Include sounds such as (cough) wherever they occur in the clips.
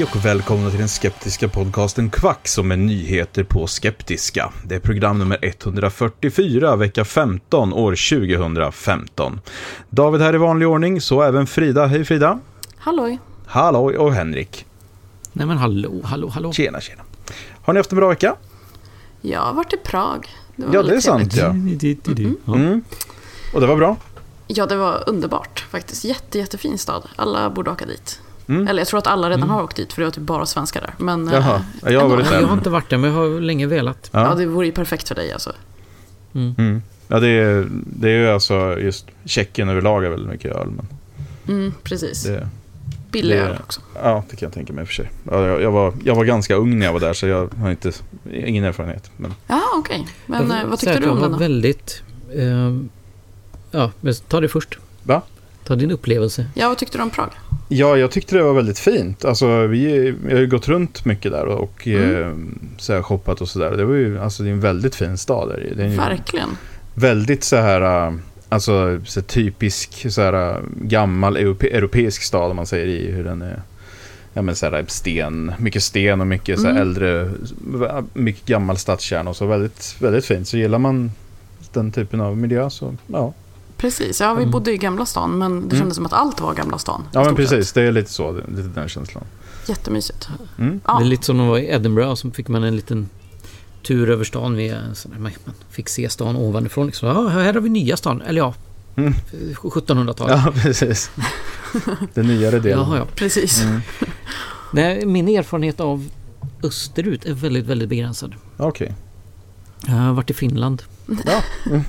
Hej och välkomna till den skeptiska podcasten Kvack som är nyheter på skeptiska. Det är program nummer 144, vecka 15, år 2015. David här i vanlig ordning, så även Frida. Hej Frida! Halloj. Halloj och Henrik. Nej men hallå, hallå, hallå. Tjena tjena. Har ni haft en bra vecka? Jag har varit i Prag. Det var Ja, det är sant ja. Ja. Mm. Och det var bra? Ja, det var underbart faktiskt. Jätte, jättefin stad. Alla borde åka dit. Mm. Eller jag tror att alla redan har åkt dit, för det var typ bara svenskar där. Men, eh, Jaha, jag har Jag har inte varit där men jag har länge velat. Ja, Ja, det vore ju perfekt för dig alltså. mm. ja det, är, det är ju alltså just Tjeckien överlag är väldigt mycket öl. Men Mm, precis. det, Billig det- öl också. ja, det kan jag tänka mig i och för sig. Ja, jag, jag, var, jag var ganska ung när jag var där så jag har inte, ingen erfarenhet. Men Ja, okej. Men Jag eh, vad tyckte du om jag den var då? väldigt... Eh, ja, men ta det först. Va? Ta din upplevelse. Ja, vad tyckte du om Prag? Ja, jag tyckte det var väldigt fint. Alltså, vi, jag har ju gått runt mycket där och Mm. eh, så här, shoppat och sådär. Det var ju, alltså det är en väldigt fin stad där. Det är Verkligen. väldigt så här, äh, alltså så här, typisk så här äh, gammal europe, europeisk stad om man säger i hur den är. Ja men så här sten, mycket sten och mycket så här Mm. äldre, mycket gammal stadskärna och så väldigt, väldigt fint. Så gillar man den typen av miljö så ja. Precis. Ja, vi Mm. bodde i Gamla stan, men det Mm. kändes som att allt var Gamla stan. Ja men precis, sett. det är lite så, lite den känslan. Jättemysigt. Mm. Ja. Det är lite som när man var i Edinburgh så fick man en liten tur över stan. Via, man fick se stan ovanifrån. Liksom. Ja, här har vi nya stan. Eller ja, Mm. 1700-talet. Ja precis. Den nyare delen. Jaha, ja. Precis. Mm. (laughs) Nej, min erfarenhet av österut är väldigt, väldigt begränsad. Okej. Jag har varit i Finland. Ja. (laughs)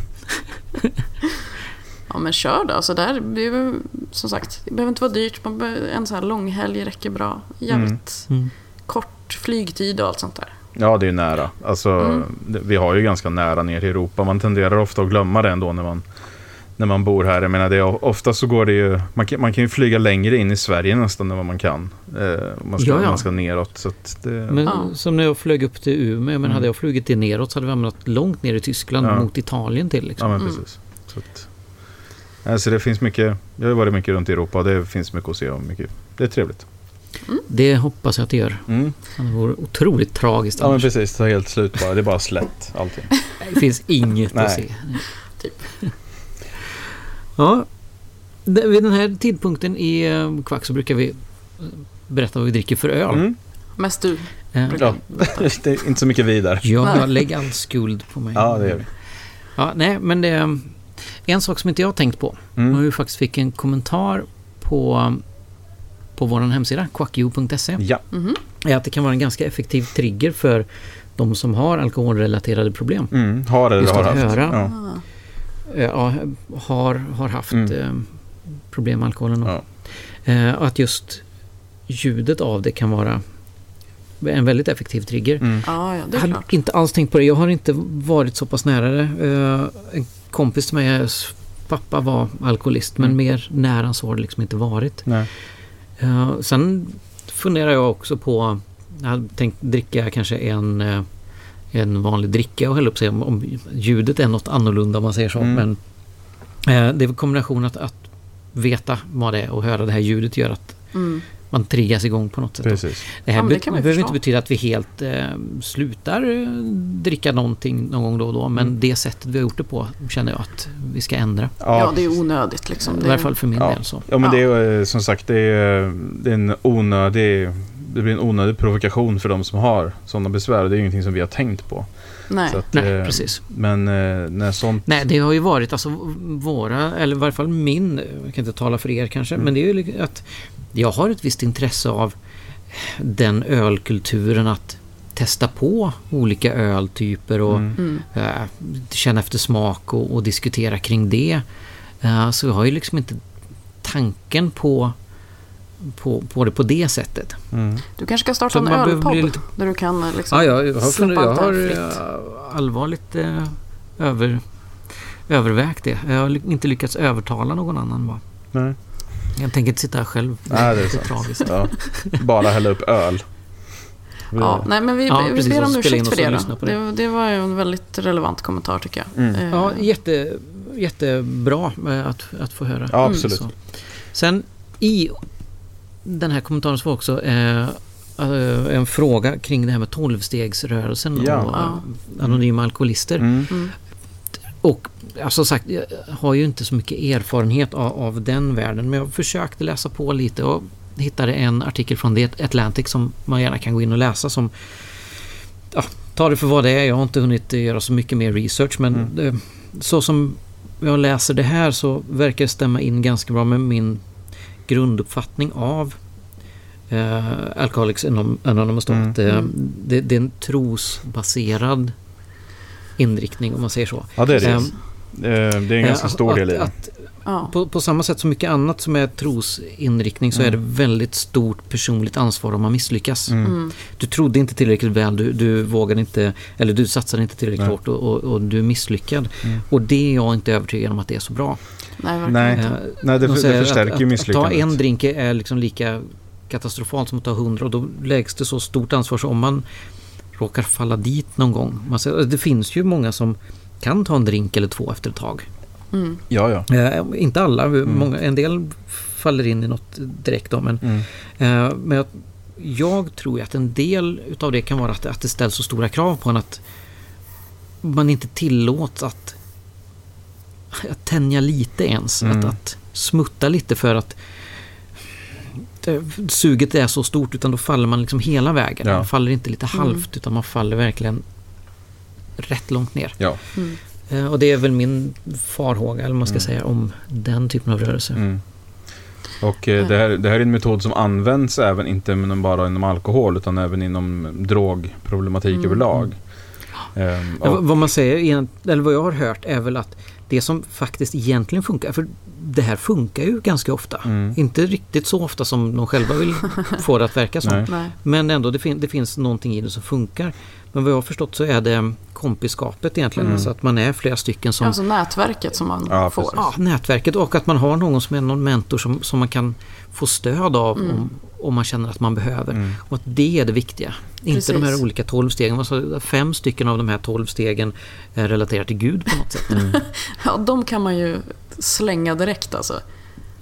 Ja, men kör då. Så där, det är ju, som sagt, det behöver inte vara dyrt. Man behöver, en så här långhelg räcker bra. Jävligt Mm. kort flygtid och allt sånt där. Ja, det är nära. Alltså, Mm. Vi har ju ganska nära ner till Europa. Man tenderar ofta att glömma det ändå när man, när man bor här. Jag menar, det är, ofta så går det ju... Man kan, man kan ju flyga längre in i Sverige nästan än vad man kan. Eh, man, ska, Ja, ja. om man ska neråt. Så att det, Men Ja. som när jag flög upp till Umeå, men Mm. hade jag flugit till neråt så hade vi hamnat långt ner i Tyskland Ja. mot Italien till. Liksom. ja, men Mm. precis. Så att, alltså det finns mycket... Jag har varit mycket runt i Europa och det finns mycket att se och mycket... Det är trevligt. Det hoppas jag att det gör. Mm. Det vore otroligt tragiskt Ja, men annars. precis. Det är helt slut bara. Det är bara slätt allting. (laughs) Det finns inget att se. Typ. Ja, vid den här tidpunkten i eh, Kvack så brukar vi eh, berätta vad vi dricker för öl. Mm. Mest du. Eh, Ja, (laughs) det är inte så mycket vidare. Ja, Nej. jag lägger all skuld på mig. Ja, det gör vi. Ja, nej, men det är en sak som inte jag har tänkt på. Mm. Och vi faktiskt fick en kommentar på, på vår hemsida, quackio.se. Ja. Mhm. är att det kan vara en ganska effektiv trigger för de som har alkoholrelaterade problem. Mm. Har eller Just har att haft. höra. Ja. Ah. Eh, Ja, har, har haft Mm. eh, problem med alkoholen. Ja. Eh, och att just ljudet av det kan vara en väldigt effektiv trigger. Mm. Ja, ja, det Jag hade klart. inte alls tänkt på det. Jag har inte varit så pass nära det. Eh, en kompis till mig s- pappa var alkoholist men Mm. mer nära så har det liksom inte varit. Nej. Eh, sen funderar jag också på, jag hade tänkt dricka kanske en, eh, en vanlig dricka och hälla upp sig om, om ljudet är något annorlunda om man säger så. Mm. Men eh, det är väl kombinationen att, att veta vad det är och höra det här ljudet gör att Mm. Man triggas igång på något sätt. Precis. Det här Ja, det be- behöver förstå. inte betyda att vi helt eh, slutar eh, dricka någonting någon gång då och då. Men Mm. det sättet vi har gjort det på känner jag att vi ska ändra. Ja, det är onödigt liksom. I Det, alla fall för min Ja. del så. Ja, men Ja. det är eh, som sagt det är, det är en onödig det blir en onödig provokation för de som har sådana besvär. Det är ingenting som vi har tänkt på. nej. Så att, Nej, eh, precis. Men eh, när sånt... Nej, det har ju varit alltså våra, eller i varje fall min, jag kan inte tala för er kanske, Mm. men det är ju att jag har ett visst intresse av den ölkulturen att testa på olika öltyper och Mm. Eh, känna efter smak och, och diskutera kring det. Eh, så jag har ju liksom inte tanken på, på, på det på det sättet. Mm. Du kanske ska starta Så en ölpodd lite- där du kan eh, liksom Ja, jag, har, släppa jag har fritt. allvarligt eh, över, övervägt det. Jag har inte lyckats övertala någon annan bara. Nej. Jag tänker inte sitta här själv. Nej, det är är sant. tragiskt. Ja. Bara hälla upp öl. (laughs) Ja, nej men vi, Ja, vi ber om ursäkt för det, då. det. det. Det var ju en väldigt relevant kommentar tycker jag. Mm. Eh, Ja, jätte, jättebra eh, att, att få höra. Ja, absolut. Så. Sen i den här kommentaren så var också eh, eh, en fråga kring det här med tolvstegsrörelsen Ja. och Ja. anonyma alkoholister. Mm. Och som sagt, jag har ju inte så mycket erfarenhet av, av den världen men jag försökte läsa på lite och hittade en artikel från The Atlantic som man gärna kan gå in och läsa som ja, ta det för vad det är. Jag har inte hunnit göra så mycket mer research men Mm. det, så som jag läser det här så verkar det stämma in ganska bra med min grunduppfattning av eh, Alcoholics Anonymous. Mm. att, eh, Mm. det, det är en trosbaserad inriktning om man säger så. Ja, det är det. Ehm, Eh, Det är en ganska Eh, stor att- del i det. Att, på, på samma sätt som mycket annat som är trosinriktning så är det Mm. väldigt stort personligt ansvar om man misslyckas. Mm. Mm. Du trodde inte tillräckligt väl, du, du vågade inte, eller du satsade inte tillräckligt Nej. hårt och, och, och du är misslyckad. Mm. Och det är jag inte övertygad om att det är så bra. Nej, Nej. det, de för, det förstärker att, ju att, att misslyckandet. ta en drink är liksom lika katastrofalt som att ta hundra och då läggs det så stort ansvar så om man råkar falla dit någon gång. Säger, det finns ju många som kan ta en drink eller två efter ett tag. Mm. Ja, ja. Eh, inte alla, många, en del faller in i något direkt då, men, Mm. eh, men jag, jag tror att en del utav det kan vara att, att det ställs så stora krav på en att man inte tillåts att, att tänja lite ens. Mm. Att, att smutta lite för att det, suget är så stort utan då faller man liksom hela vägen. Ja. Man faller inte lite Mm. halvt utan man faller verkligen rätt långt ner. Ja. Mm. Eh, Och det är väl min farhåga, eller man ska Mm. säga, om den typen av rörelse. Mm. Och eh, det, här, det här är en metod som används även inte bara inom alkohol utan även inom drogproblematik Mm. överlag. Ja, och- vad- man säger, eller vad jag har hört är väl att det som faktiskt egentligen funkar, för det här funkar ju ganska ofta. Mm. Inte riktigt så ofta som de själva vill få det att verka som. (laughs) Men ändå, det, fin- det finns någonting i det som funkar. Men vad jag har förstått så är det kompiskapet egentligen. Mm. Alltså att man är flera stycken som... Alltså nätverket som man Ja, får. precis. Ja, nätverket och att man har någon som är någon mentor som, som man kan få stöd av Mm. om, om man känner att man behöver. Mm. Och att det är det viktiga. Inte de här Precis. olika tolv stegen. Alltså, fem stycken av de här tolv stegen är relaterade till Gud på något sätt. Mm. (laughs) Ja, de kan man ju slänga direkt alltså.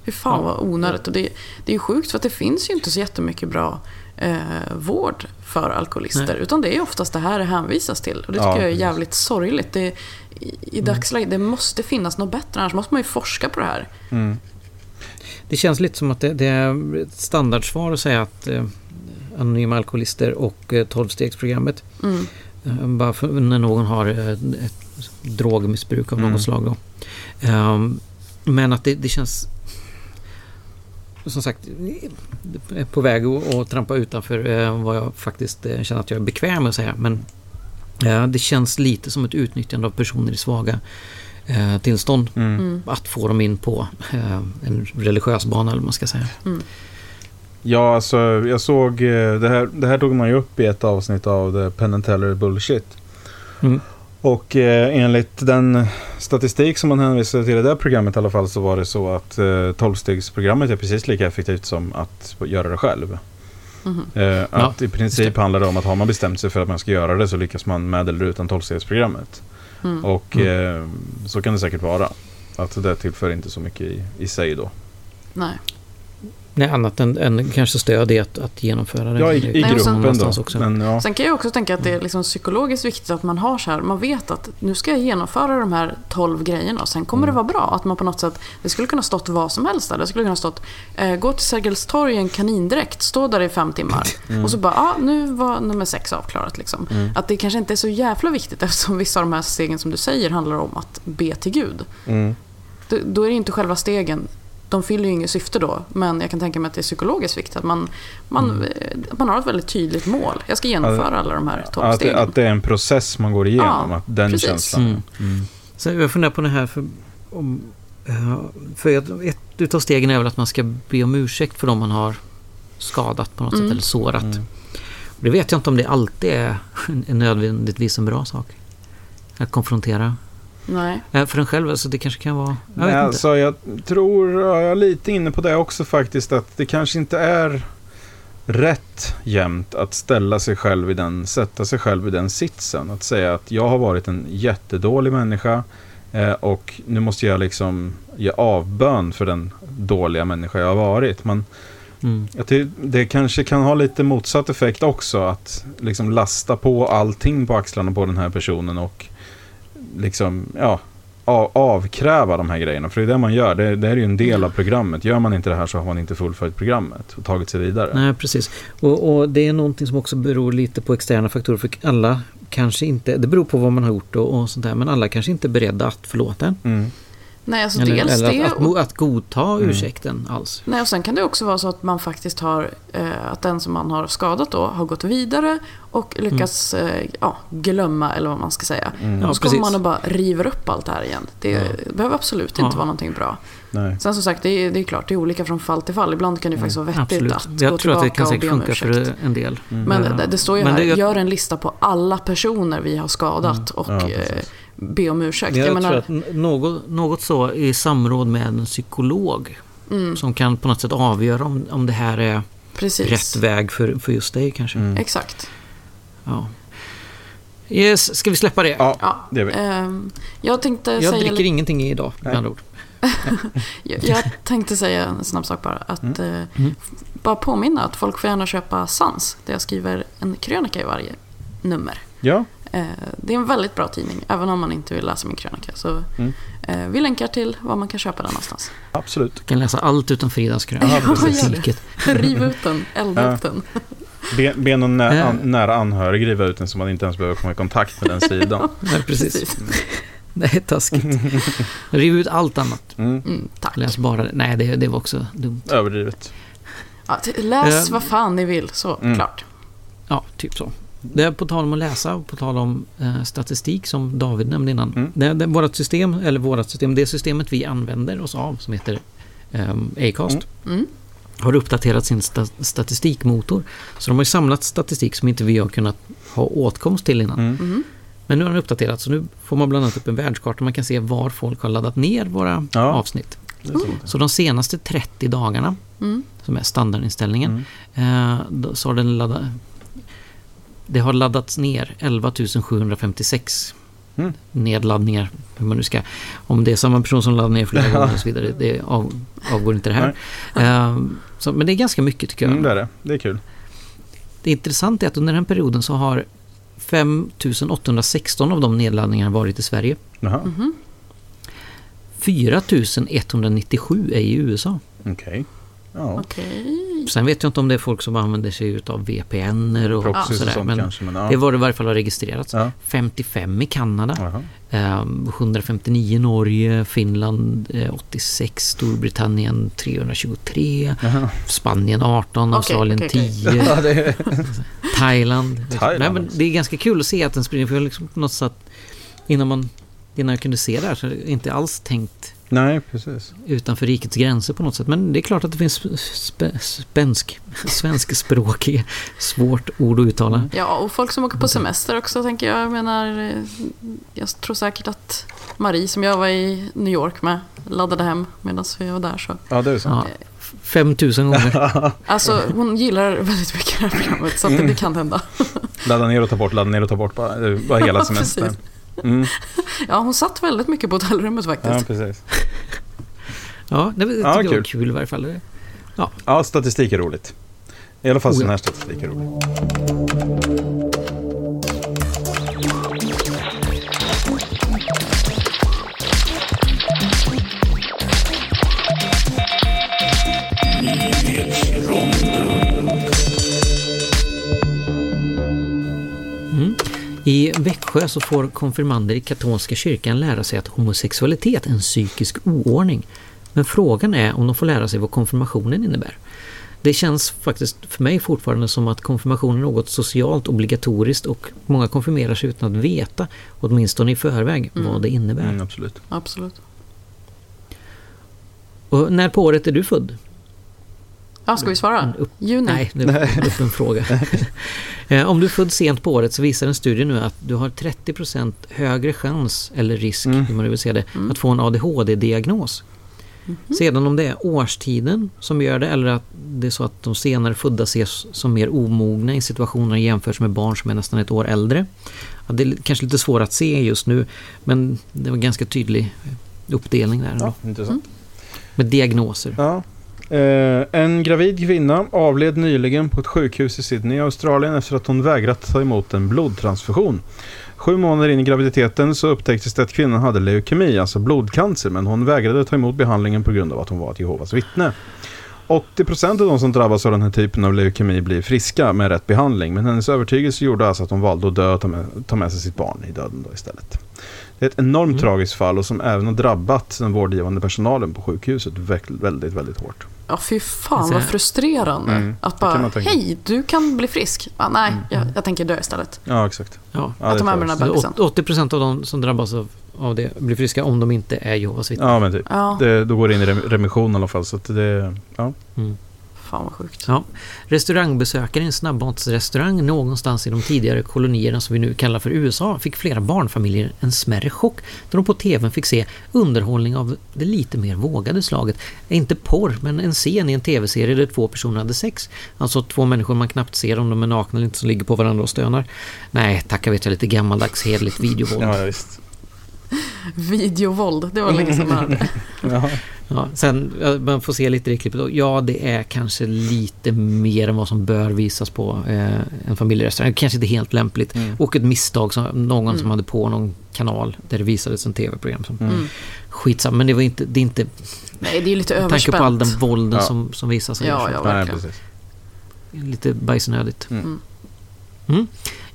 Hur fan Ja. vad onödigt. Och det, det är ju sjukt för att det finns ju inte så jättemycket bra eh, vård för alkoholister. Nej. Utan det är oftast det här det hänvisas till. Och det tycker Ja, jag är precis. jävligt sorgligt. Det, i, I dagsläget, det måste finnas något bättre. Annars måste man ju forska på det här. Mm. Det känns lite som att det, det är ett standardsvar att säga att eh, anonyma alkoholister och eh, tolvstegsprogrammet Mm. Eh, Bara för när någon har eh, ett drogmissbruk av Mm. något slag. Då. Ehm, Men att det, det känns som sagt är på väg att, att trampa utanför eh, vad jag faktiskt eh, känner att jag är bekväm med att säga. Men eh, det känns lite som ett utnyttjande av personer i svaga tillstånd. Mm. Mm. Att få dem in på en religiös bana eller vad man ska säga. Ja, alltså jag såg, det här, det här tog man ju upp i ett avsnitt av The Penn and Teller Bullshit. Mm. Och eh, enligt den statistik som man hänvisade till i det programmet i alla fall så var det så att eh, 12-stegsprogrammet är precis lika effektivt som att göra det själv. Mhm. Eh, att Ja, i princip handlar det om att har man bestämt sig för att man ska göra det så lyckas man med eller utan 12-stegsprogrammet. Mm. Och eh, så kan det säkert vara. Att det tillför inte så mycket i, i sig då. Nej. Nej, annat än, än kanske stöd i att, att genomföra det. Ja, i, i Nej, och sen- gruppen då. Också. Men, ja. Sen kan jag också tänka att det är liksom psykologiskt viktigt att man har så här, man vet att nu ska jag genomföra de här 12 grejerna och sen kommer Mm. det vara bra. Att man på något sätt, det skulle kunna stått vad som helst där. Det skulle kunna stått, eh, gå till Sergels torg i en kanindräkt, stå där i fem timmar. (laughs) Mm. Och så bara, ja nu var nummer sex avklarat liksom. Att det kanske inte är så jävla viktigt (laughs) eftersom vissa av de här stegen som du säger handlar om att be till Gud. Mm. Då, då är det inte själva stegen. De fyller ju inget syfte då, men jag kan tänka mig att det är psykologiskt viktigt att man, man, Mm. eh, att man har ett väldigt tydligt mål. Jag ska genomföra alla de här tolv Att, stegen. att det är en process man går igenom. Ja, att den precis. känslan. Mm. Så jag funderar på det här för, om, eh, för ett, ett utav stegen är väl att man ska be om ursäkt för dem man har skadat på något Mm. sätt eller sårat. Mm. Det vet jag inte om det alltid är en nödvändigtvis en bra sak. Att konfrontera. Nej. Eh, För en själv, alltså det kanske kan vara... Jag Nej, alltså, jag tror, ja, jag är lite inne på det också faktiskt, att det kanske inte är rätt jämt att ställa sig själv i den, sätta sig själv i den sitsen. Att säga att jag har varit en jättedålig människa eh, och nu måste jag liksom ge avbön för den dåliga människa jag har varit. Man, Mm. ty- det kanske kan ha lite motsatt effekt också, att liksom lasta på allting på axlarna på den här personen och liksom, ja, a- avkräva de här grejerna. För det är det man gör. Det, det här är ju en del av programmet. Gör man inte det här så har man inte fullföljt programmet och tagit sig vidare. Nej, precis. Och, och det är någonting som också beror lite på externa faktorer. För alla kanske inte, det beror på vad man har gjort och, och sånt där, men alla kanske inte är beredda att förlåta en. Mm. Nej, alltså Eller, dels eller det. att, att, och, att godta Mm. ursäkten alls. nej, och sen kan det också vara så att man faktiskt har, eh, att den som man har skadat då har gått vidare och lyckats eh, ja, glömma, eller vad man ska säga. Mm. Ja, och så kommer man och bara river upp allt det här igen. Det, Ja. behöver absolut inte Ja. vara någonting bra. Nej. Sen som sagt, det är, det är klart, det är olika från fall till fall. Ibland kan det faktiskt vara vettigt Absolut. att gå Jag tror att tillbaka det kan och be om ursäkt. för en del. Men Ja. det, det står ju Men här, det- gör en lista på alla personer vi har skadat och Ja, eh. Be om ursäkt. Jag, Jag, menar, tror att något, något så i samråd med en psykolog mm, som kan på något sätt avgöra om, om det här är precis. rätt väg för, för just dig kanske. Mm. Exakt. Ja. Yes, ska vi släppa det? Ja, Ja, det är vi. ehm, jag tänkte Jag säga... dricker ingenting idag med andra ord. (laughs) Jag, tänkte säga en snabb sak bara. Att, Mm. eh, Mm. Bara påminna att folk får gärna köpa Sans. Där jag skriver en krönika i varje nummer. Ja, det är en väldigt bra tidning, även om man inte vill läsa min krönika. Så, Mm. eh, vi länkar till var man kan köpa den någonstans. absolut. Du kan läsa allt utan Fridas Ja, (laughs) Riv ut den, elda upp den. (laughs) Be, be någon nä, an, nära anhörig riva ut den så man inte ens behöver komma i kontakt med den sidan. (laughs) Nej, precis. Det är taskigt. Riv ut allt annat. Mm. Mm, tack. Läs bara det. Nej, det, det var också dumt. Överdrivet. Ja, läs Eh, vad fan ni vill, så mm. klart. Ja, typ så. Det är på tal om att läsa och på tal om eh, statistik som David nämnde innan. Mm. Det, det, vårat system, eller vårat system, det systemet vi använder oss av som heter ehm, Acast. Mm. Mm. har uppdaterat sin sta statistikmotor. Så de har ju samlat statistik som inte vi har kunnat ha åtkomst till innan. Mm. Mm. Men nu har den uppdaterats så nu får man bland annat upp en världskarta. Man kan se var folk har laddat ner våra Ja. avsnitt. Så de senaste 30 dagarna, Mm. som är standardinställningen, Mm. eh, så har den laddat... Det har laddats ner 11 756 Mm. nedladdningar. Hur man nu ska, om det är samma person som laddar ner flera gånger och så vidare. Det av, avgår inte det här. Eh, så, men det är ganska mycket tycker jag. Mm, det är det. Det är kul. Det intressanta är att under den perioden så har 5816 av de nedladdningarna varit i Sverige. Jaha, Mhm. 4197 är i USA. okej. Ja, Okej. Sen vet jag inte om det är folk som använder sig av VPN och och sådär. sånt Men kanske. Men, ja. det var det i varje fall har registrerats. Ja. 55 i Kanada. Ehm, 759 i Norge. Finland eh, 86. Storbritannien 323. Jaha. Spanien 18. Okej, Australien okej. 10. Ja, det är... (laughs) Thailand. Thailand. Nej, men det är ganska kul att se att den sprider. För jag liksom på något sätt innan, man, innan jag kunde se det här så har jag inte alls tänkt Nej, precis. utanför rikets gränser på något sätt. Men det är klart att det finns spe, svensk, svenskspråkig, svårt ord att uttala. Ja, och folk som åker på semester också tänker jag. Jag menar, jag tror säkert att Marie som jag var i New York med laddade hem medan jag var där. Så. Ja, det är sant. Ja, 5000 gånger. (laughs) Alltså hon gillar väldigt mycket det här programmet så att det, det kan hända. Ladda ner och ta bort, ladda ner och ta bort. Bara, var hela semestern. Mm. (laughs) Ja, hon satt väldigt mycket på hotellrummet Ja, faktiskt. precis. (laughs) Ja, det tycker Ja, jag var kul. kul i varje fall. Ja, statistik är roligt. I alla fall Oh, ja. sån här statistik är roligt. I Växjö så får konfirmander i katolska kyrkan lära sig att homosexualitet är en psykisk oordning. Men frågan är om de får lära sig vad konfirmationen innebär. Det känns faktiskt för mig fortfarande som att konfirmation är något socialt obligatoriskt och många konfirmerar sig utan att veta, åtminstone i förväg, vad det innebär. Mm, absolut. Absolut. Och när på året är du född? Ja, ska vi svara? En upp- Juni? Nej, det är en öppen fråga. (laughs) Eh, Om du är född sent på året så visar en studie nu att du har 30% högre chans, eller risk, Mm. hur man nu vill se det, att få en ADHD-diagnos. Sedan om det är årstiden som gör det eller att det är så att de senare födda ses som mer omogna i situationer jämfört med barn som är nästan ett år äldre. Ja, det är kanske lite svårt att se just nu men det var ganska tydlig uppdelning där. Ja, intressant. Med diagnoser. Ja. Eh, en gravid kvinna avled nyligen på ett sjukhus i Sydney i Australien efter att hon vägrat ta emot en blodtransfusion. Sju månader in i graviditeten så upptäcktes det att kvinnan hade leukemi, alltså blodcancer, men hon vägrade ta emot behandlingen på grund av att hon var ett Jehovas vittne. 80% av de som drabbas av den här typen av leukemi blir friska med rätt behandling, men hennes övertygelse gjorde alltså att hon valde att dö och ta med, ta med sig sitt barn i döden då istället. Det är ett enormt Mm. tragiskt fall och som även har drabbat den vårdgivande personalen på sjukhuset väldigt, väldigt, hårt. Ja, fy fan vad frustrerande. Mm, Att bara, hej, du kan bli frisk. Ah, nej, Mm. jag, jag tänker dö istället. Ja, exakt. Ja. Att de är med den här bebisen. Så 80% av de som drabbas av, av det blir friska om de inte är Jehovas vittnen. Ja, men typ. Ja, Det, då går det in i rem- remission i alla fall. Så att det, ja. Mm. Fan vad sjukt. Ja. Restaurangbesökare i en snabbmatsrestaurang någonstans i de tidigare kolonierna som vi nu kallar för USA fick flera barnfamiljer en smärre chock när de på TVn fick se underhållning av det lite mer vågade slaget. Inte porr, men en scen i en TV-serie där två personer hade sex. Alltså två människor man knappt ser om de är nakna eller inte som ligger på varandra och stönar. Nej, tacka vet jag lite gammaldags hederligt (laughs) videovåld. ja, visst. (laughs) Videovåld, det var länge sedan man hörde. (laughs) Ja. Ja, sen, ja, man får se lite i klippet. Ja, det är kanske lite mer än vad som bör visas på eh, en familjerestaurang. Kanske inte helt lämpligt. Mm. Och ett misstag, som, någon som Mm. hade på någon kanal där det visades en tv-program. Som, Mm. Mm. Skitsamma, men det var inte, det är inte Nej, det är lite med tanke överspänt. på all den vålden Ja. som, som visas. Ja, här, ja. Nej, verkligen. precis. Lite bajsnödigt. Mm.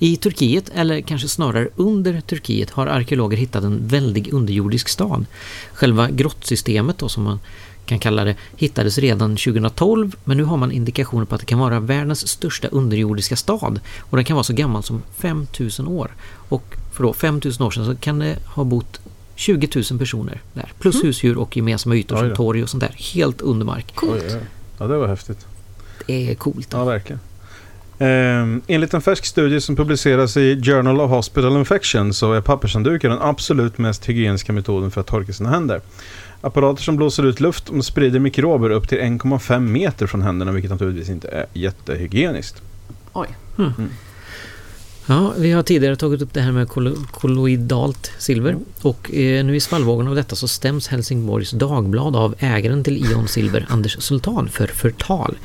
Mm. I Turkiet, eller kanske snarare under Turkiet, har arkeologer hittat en väldig underjordisk stad. Själva grottsystemet då, som man kan kalla det, hittades redan 2012 men nu har man indikationer på att det kan vara världens största underjordiska stad och den kan vara så gammal som 5000 år. Och för då 5000 år sedan så kan det ha bott 20 000 personer där. Plus husdjur och gemensamma ytor som då. torg och sånt där. Helt undermark. Oj, oj. Ja, det var häftigt. Det är coolt. Ja, verkligen. Ehm, enligt en färsk studie som publiceras i Journal of Hospital Infection så är pappershanddukar den absolut mest hygieniska metoden för att torka sina händer. Apparater som blåser ut luft och sprider mikrober upp till 1,5 meter från händerna vilket naturligtvis inte är jättehygieniskt. Oj. Ja, vi har tidigare tagit upp det här med kollo- kolloidalt silver och eh, nu i svallvågen av detta så stäms Helsingborgs Dagblad av ägaren till Ion Silver, Anders Sultan, för förtal.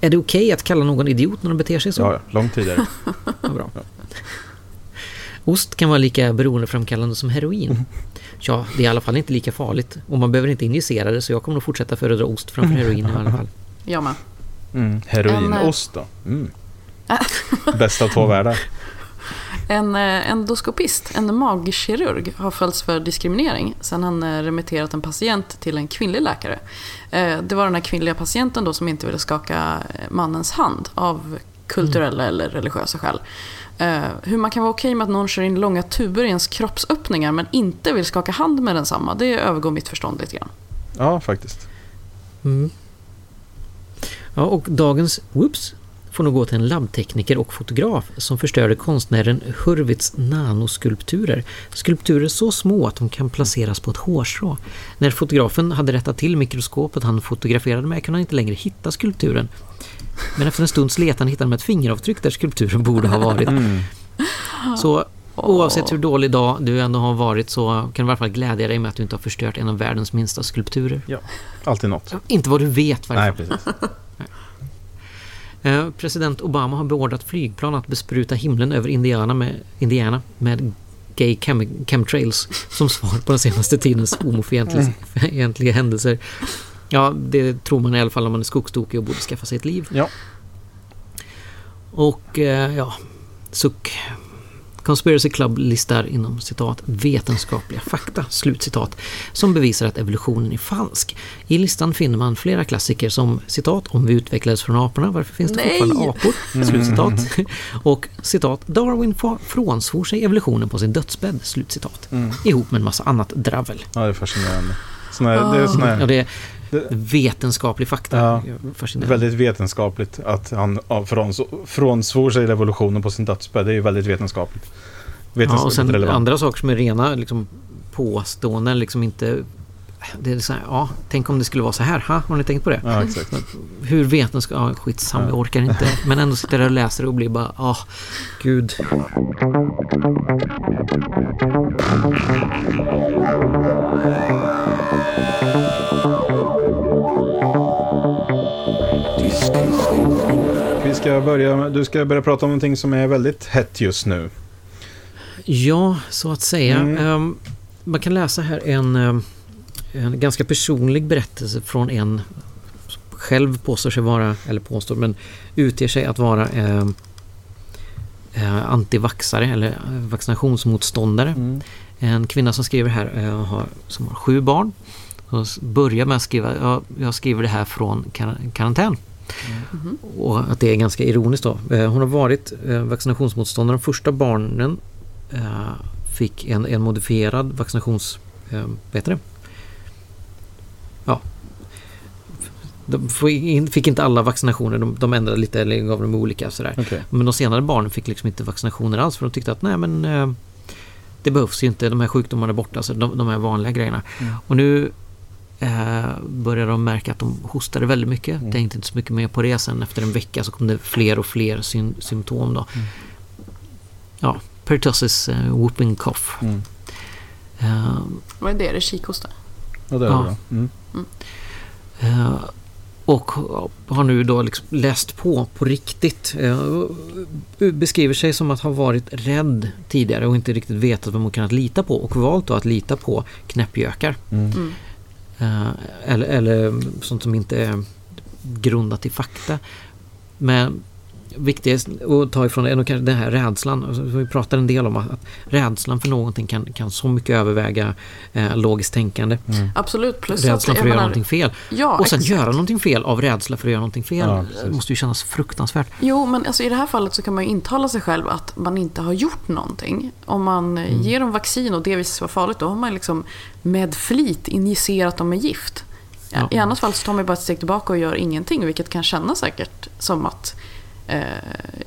Är det okej att kalla någon idiot när de beter sig så? Ja, ja, långt tidigare. (laughs) Ja, bra. Ost kan vara lika beroendeframkallande som heroin. Ja, det är i alla fall inte lika farligt och man behöver inte injicera det så jag kommer att fortsätta föredra ost framför heroin i alla fall. Jag med. Mm. Heroinost då. Mm. (laughs) Bästa av två världar. En eh, endoskopist, en magkirurg, har följts för diskriminering sen han eh, remitterat en patient till en kvinnlig läkare. Eh, Det var den här kvinnliga patienten då som inte ville skaka mannens hand av kulturella eller religiösa skäl. Hur man kan vara okej med att någon kör in långa tuber i ens kroppsöppningar men inte vill skaka hand med densamma, det övergår mitt förstånd lite grann. Ja, faktiskt. Mm. Ja, och dagens whoops får nog gå till en labbtekniker och fotograf som förstörde konstnären Hurwitz nanoskulpturer. Skulpturer så små att de kan placeras på ett hårstrå. När fotografen hade rättat till mikroskopet han fotograferade med kunde han inte längre hitta skulpturen. Men efter en stunds letande hittade han ett fingeravtryck där skulpturen borde ha varit. Mm. Så oavsett hur dålig dag du ändå har varit så kan du i alla fall glädja dig med att du inte har förstört en av världens minsta skulpturer. Ja, alltid något. Inte vad du vet varför. Nej, precis. Eh, President Obama har beordrat flygplan att bespruta himlen över Indiana med, Indiana med gay chem chemtrails som svar på den senaste tidens homofientliga händelser. Ja, det tror man i alla fall om man är skogstokig och borde skaffa sig ett liv. Ja. Och eh, ja, suck. Conspiracy Club listar inom citat vetenskapliga fakta, slutcitat, som bevisar att evolutionen är falsk. I listan finner man flera klassiker som citat om vi utvecklades från aporna, varför finns det Nej! fortfarande apor? Slutcitat. Och citat Darwin frånsvor sig evolutionen på sin dödsbädd, slutcitat. Ihop med en massa annat dravel. ja, det är fascinerande. Såna här, det är såna här, Ja, det är Det- vetenskaplig fakta. Ja, väldigt vetenskapligt att han ja, fråns, frånsvor sig revolutionen på sin dödsbädd. Det är ju väldigt vetenskapligt. Ja, Vetenskapligt och sen relevant. andra saker som är rena liksom, påståenden, liksom inte... Det är så här, ja, tänk om det skulle vara så här. Ha, har ni tänkt på det? Ja. Hur vetenskap... Ja, skitsamma, jag orkar inte. Men ändå sitter jag och läser det och blir bara, ah, gud. Ska börja, du ska börja prata om någonting som är väldigt hett just nu. Ja, så att säga. Mm. Ehm, man kan läsa här en, ehm, en ganska personlig berättelse från en själv påstår sig vara, eller påstår, men utger sig att vara eh, eh, antivaxare eller eh, vaccinationsmotståndare. En kvinna som skriver här eh, har, som har sju barn. Börjar med att skriva, ja, jag skriver det här från kar- karantän. Och att det är ganska ironiskt då. Eh, Hon har varit eh, vaccinationsmotståndare. De första barnen eh, fick en, en modifierad vaccinations... Vad heter det? Ja. De fick inte alla vaccinationer. De, de ändrade lite eller gav dem olika sådär. Okej. Men de senare barnen fick liksom inte vaccinationer alls för de tyckte att nej men det behövs ju inte, de här sjukdomarna är borta, så de, de här vanliga grejerna. Och nu eh, börjar de märka att de hostade väldigt mycket. Tänkte inte så mycket mer på det. Sen efter en vecka så kom det fler och fler syn, symptom då. Ja, pertussis eh, whooping cough. Mm. Eh, Vad är det? Är det kikhosta? Ja, det är Ja. det bra. Mm. Eh, och har nu då liksom läst på på riktigt. Eh, beskriver sig som att ha varit rädd tidigare och inte riktigt vetat vad man kunnat lita på och valt då att lita på knäppjökar. Mm. Eh, eller, eller sånt som inte är grundat i fakta. Men viktigast att ta ifrån det är nog kanske den här rädslan. Alltså, Vi pratar en del om att, rädslan för någonting kan, kan så mycket överväga eh, logiskt tänkande. Absolut. Plus Rädslan att, för att jag göra menar- någonting fel. Ja, och sen exakt. göra någonting fel av rädsla för att göra någonting fel. Ja, det precis. måste ju kännas fruktansvärt. Jo, men alltså i det här fallet så kan man ju intala sig själv att man inte har gjort någonting. Om man eh, Mm. ger dem vaccin och det visar sig vara farligt, då har man liksom med flit injicerat dem med gift. Ja. I annat fall så tar man bara ett steg tillbaka och gör ingenting, vilket kan kännas säkert som att eh,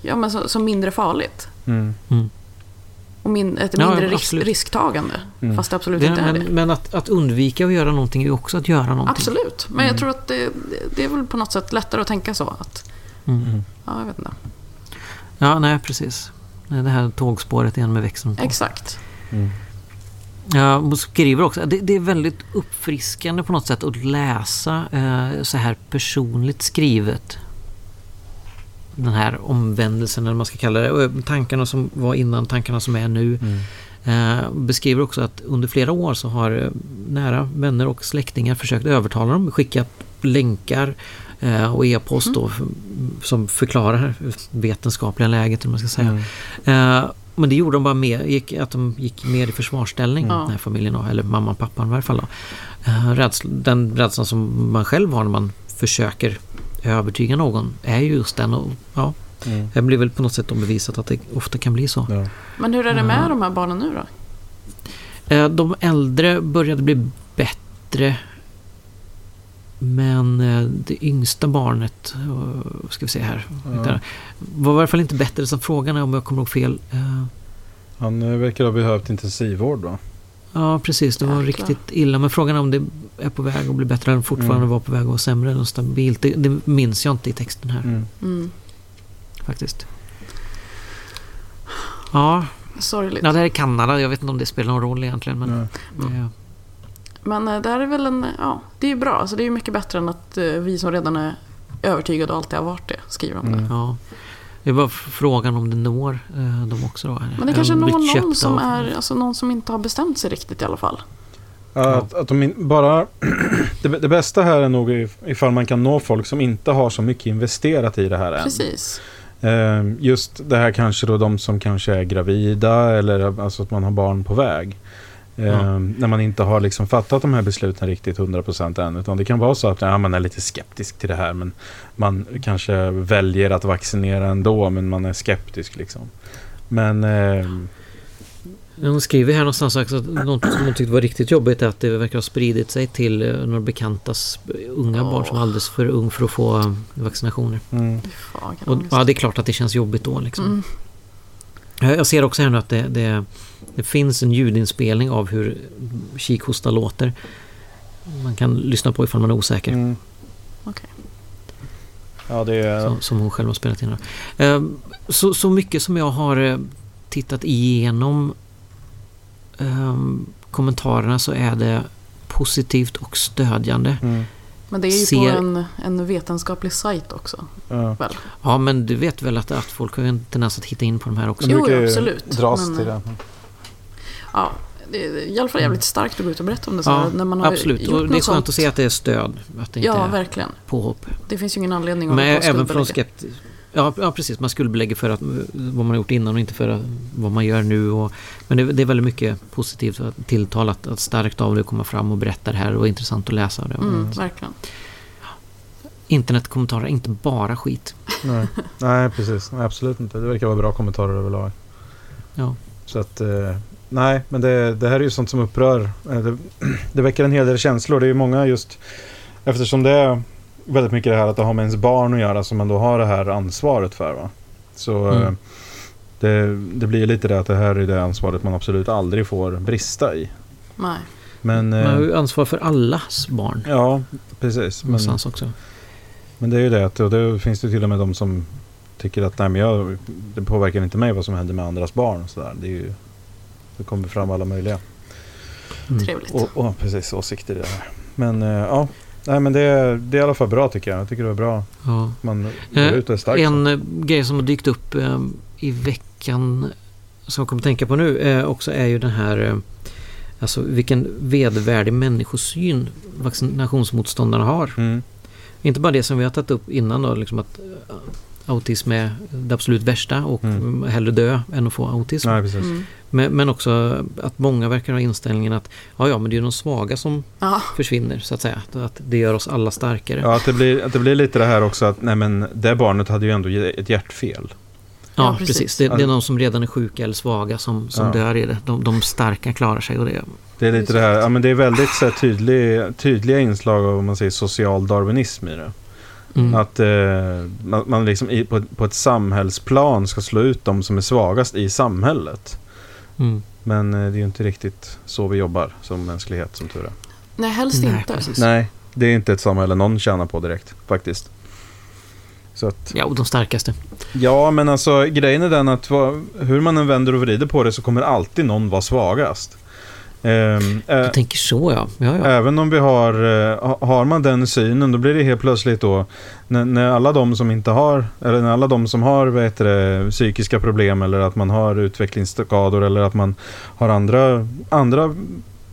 ja, men så, som mindre farligt. Mm. Och min, ett Ja, mindre risk, risktagande. Mm. Fast det absolut Det, inte är men det. men att, att undvika att göra någonting är ju också att göra någonting. Absolut. Men jag tror att det, det är väl på något sätt lättare att tänka så. Att, Mm. ja, jag vet inte. Ja, nej precis. Det här tågspåret igen med växeln på. Exakt. Ja, och skriver också, det, det är väldigt uppfriskande på något sätt att läsa eh, så här personligt skrivet. Den här omvändelsen, eller vad man ska kalla det. Och Tankarna som var innan, tankarna som är nu. Eh, beskriver också att under flera år så har eh, nära vänner och släktingar försökt övertala dem, skickat länkar eh, och e-post då, f- som förklarar vetenskapliga läget, man ska säga. Eh, men det gjorde de bara mer, gick, att de gick mer i försvarsställning, Ja. den här familjen, då, eller mamman och pappan i varje fall. Då. Eh, rädsl, den rädslan som man själv har när man försöker övertyga någon är ju just den och ja, Mm. Det blir väl på något sätt då bevisat att det ofta kan bli så. Ja. Men hur är det med de här barnen nu då? Eh, De äldre började bli bättre. Men eh, det yngsta barnet, eh, ska vi se här, Ja. var i alla fall inte bättre. Så frågan är om jag kommer ihåg fel. Han verkar ha behövt intensivvård va? Ja, precis. Det var Jäklar. riktigt illa. Men frågan är om det är på väg att bli bättre eller fortfarande Mm. var på väg att vara sämre eller stabilt. Det, det minns jag inte i texten här Mm. Mm. faktiskt. Ja, Sorgligt. ja, det här är Kanada. Jag vet inte om det spelar någon roll egentligen. Men, Nej. eh, Men eh, det här är väl en... Ja, det är ju bra. Alltså, det är ju mycket bättre än att eh, vi som redan är övertygade och alltid har varit det skriver om Mm. det. ja. Det är bara frågan om det når eh, dem också då. Men det kanske Eller når någon som, är, alltså, någon som inte har bestämt sig riktigt i alla fall. Att, att de bara... (clears throat) det, det bästa här är nog if- ifall man kan nå folk som inte har så mycket investerat i det här än. Precis. Eh, Just det här kanske då de som kanske är gravida eller alltså att man har barn på väg. Eh, Ja. När man inte har liksom fattat de här besluten riktigt 100% än. Utan det kan vara så att ja, man är lite skeptisk till det här. Men man kanske väljer att vaccinera ändå. Men man är skeptisk liksom. Men eh, Hon skriver här någonstans också att något som hon tyckte var riktigt jobbigt är att det verkar ha spridit sig till eh, några bekantas unga barn som är alldeles för ung för att få eh, vaccinationer. mm, Och, ångest. ja, det är klart att det känns jobbigt då liksom. Mm. Jag ser också här nu att det, det, det finns en ljudinspelning av hur kikhosta låter. Man kan lyssna på ifall man är osäker. mm. Okej. Ja, det är... Som, som hon själv har spelat in. Eh, Så, så mycket som jag har eh, tittat igenom kommentarerna så är det positivt och stödjande. Mm, Men det är ju Ser- på en, en vetenskaplig sajt också. ja. Väl? Ja, men du vet väl att, att folk har en tendens att hitta in på de här också. Jo, ju absolut. dras Men, till det. Ja, det är i alla fall jävligt starkt att gå ut och berätta om det. Så Ja, här, när man har absolut. gjort Och det är något skönt sånt. att se att det är stöd. Att det inte Ja, är verkligen. påhopp. Det finns ju ingen anledning att Men även från skuldbelägga. Ja, ja, precis. Man skuldbelägger för att, vad man har gjort innan och inte för att, vad man gör nu. Och, men det, det är väldigt mycket positivt att tilltalat att starkt av det komma fram och berätta det här och intressant att läsa. Det. Mm, verkligen. Internetkommentarer är inte bara skit. Nej. nej, precis. Nej, absolut inte. Det verkar vara bra kommentarer överlag. Ja. Så att, eh, nej, men det, det här är ju sånt som upprör. Eh, Det, (clears throat) det väcker en hel del känslor. Det är ju många just, eftersom det är väldigt mycket det här att det har med ens barn att göra som man då har det här ansvaret för. Va? Så Mm. eh, det, det blir lite det att det här är det ansvaret man absolut aldrig får brista i. Nej. Men, Man har eh, ju ansvar för allas barn. ja, precis. Men, också. men det är ju det, att- och det finns det till och med de som tycker att nej, men jag, det påverkar inte mig vad som händer med andras barn. Och så där. Det, är ju, det kommer fram alla möjliga Mm. Trevligt. och, och, precis, åsikter i det här. Men eh, ja, nej, men det, är- det är i alla fall bra tycker jag. Jag tycker det var bra. Ja. Man går Eh, ut och är stark. En så. eh, grej som har dykt upp eh, i veckan som jag kommer att tänka på nu eh, också är ju den här Alltså vilken vedervärdig människosyn vaccinationsmotståndarna har. Mm. Inte bara det som vi har tagit upp innan då, liksom att autism är det absolut värsta och Mm. hellre dö än att få autism. Nej, precis. Mm. Men, men också att många verkar ha inställningen att ja, ja, men det är de svaga som Ja, försvinner så att säga. Att det gör oss alla starkare. Ja, att det, blir, att det blir lite det här också att nej, men det barnet hade ju ändå ett hjärtfel. Ja, Ja, precis. precis. Det, det är Alltså- de som redan är sjuka eller svaga som, som Ja. dör i det. De, de starka klarar sig och det. Det är lite det här, ja men det är väldigt så här, tydlig, tydliga inslag av, om man säger, social darwinism i det. Mm. Att eh, man, man liksom i, på, på ett samhällsplan ska slå ut de som är svagast i samhället. Mm. Men eh, det är ju inte riktigt så vi jobbar som mänsklighet som tur är. nej helst Nej, inte. precis. Nej, det är inte ett samhälle någon tjänar på direkt faktiskt. Så att, Ja, och de starkaste. ja, men alltså grejen är den att vad, hur man än vänder och vrider på det så kommer alltid någon vara svagast. Ehm, Du tänker så ja. ja, ja. Även om vi har, eh, ha- har man den synen, då blir det helt plötsligt då, när, när alla de som inte har, eller när alla de som har det, psykiska problem eller att man har utvecklingsskador eller att man har andra, andra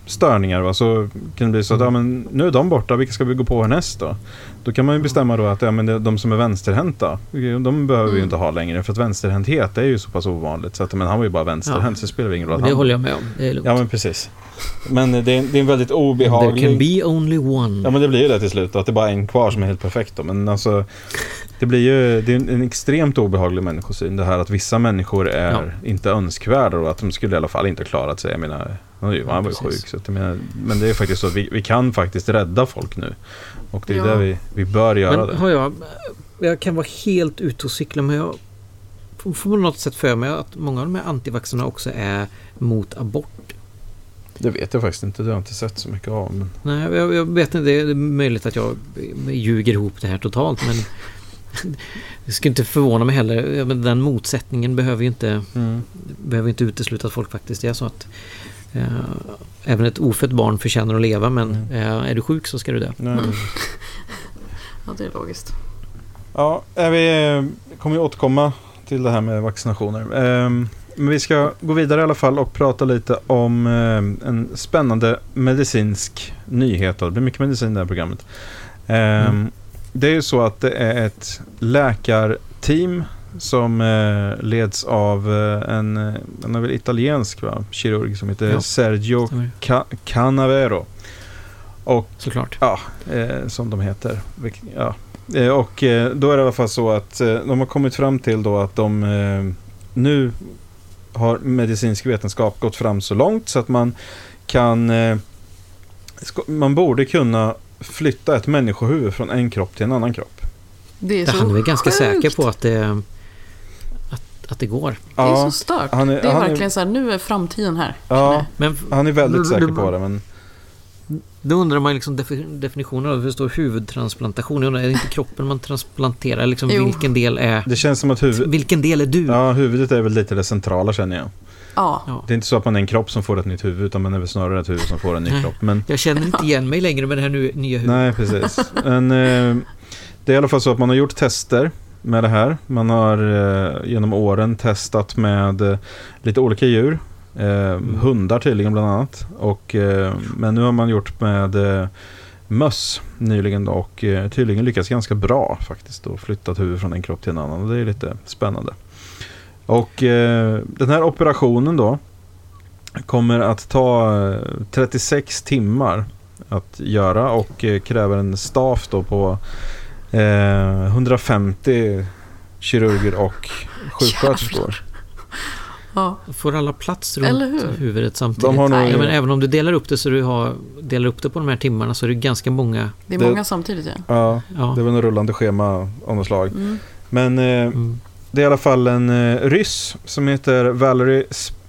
störningar, va, så kan det bli så att ja, men nu är de borta, vilka ska vi gå på härnäst då? Då kan man ju bestämma då att ja, men de som är vänsterhänta, de behöver vi ju Mm. inte ha längre för att vänsterhänthet är ju så pass ovanligt så att men han var ju bara vänsterhänt Ja. så det spelar ingen roll. Det Han- håller jag med om. Det är lugnt. Ja men precis. Men det är, det är en väldigt There obehaglig... can be only one. Ja men det blir ju det till slut då, att det är bara en kvar som är helt perfekt då. Men alltså Det blir ju det är en, en extremt obehaglig människosyn det här att vissa människor är Ja. inte önskvärda och att de skulle i alla fall inte klarat sig. Jag menar, han var ju, sjuk. Så att menar, men det är faktiskt så att vi, vi kan faktiskt rädda folk nu. Och det är Ja. där vi, vi bör göra Men det. har jag, jag kan vara helt ute och cykla men jag får på något sätt för mig att många av de här antivaxarna också är mot abort. Det vet jag faktiskt inte, det har jag inte sett så mycket av. Men... Nej, jag, jag vet inte, det är möjligt att jag ljuger ihop det här totalt men det skulle inte förvåna mig heller. Men Den motsättningen behöver ju inte, behöver inte utesluta att folk faktiskt är så att eh, även ett ofött barn förtjänar att leva men Mm. eh, är du sjuk så ska du dö. Nej. (laughs) Ja, det är logiskt. Ja, vi eh, kommer ju återkomma till det här med vaccinationer. Ehm, Men vi ska gå vidare i alla fall och prata lite om eh, en spännande medicinsk nyhet. Det blir mycket medicin i det här programmet. Ehm, Mm. Det är ju så att det är ett läkarteam som eh, leds av eh, en, eh, är väl italiensk va? kirurg som heter Ja. Sergio. Ca- Canavero. Och Såklart. Ja, eh, som de heter. Ja. Eh, och eh, då är det i alla fall så att de har kommit fram till då att de nu har medicinsk vetenskap gått fram så långt så att man kan man borde kunna flytta ett människohuvud från en kropp till en annan kropp. Det är så Han är väl ganska sjukt. säker på att det, att, att det går. Det är så stört. han är- det är verkligen så här, nu är framtiden här. ja, Men han är väldigt säker på det men då undrar man liksom defi- definitionen av hur står huvudtransplantation. Jag undrar, är det inte kroppen man transplanterar? Liksom vilken del är... det känns som att huvud, Vilken del är du? ja, huvudet är väl lite det centrala känner jag. Ja. Ja. Det är inte så att man är en kropp som får ett nytt huvud utan man är väl snarare ett huvud som får en ny Nej. kropp. Men Jag känner inte igen mig längre med det här nu, nya huvudet. Nej, precis. Men, eh, det är i alla fall så att man har gjort tester med det här. Man har eh, genom åren testat med eh, lite olika djur. Eh, Hundar tydligen bland annat. Och, eh, men nu har man gjort med eh, möss nyligen då, och eh, tydligen lyckats ganska bra faktiskt. Och flyttat huvud från en kropp till en annan. Och det är lite spännande. Och eh, den här operationen då kommer att ta eh, 36 timmar att göra och eh, kräver en staff då på eh, 150 kirurger och sjuksköterskor. ja. Får alla plats runt huvudet samtidigt? De har nog- ja, men även om du delar upp det så du har, delar upp det på de här timmarna så är det ganska många. Det är Det- många samtidigt ja. Ja, Ja. det är väl en rullande schema av något slag. Mm. Men eh, Mm det är i alla fall en eh, ryss som heter Valery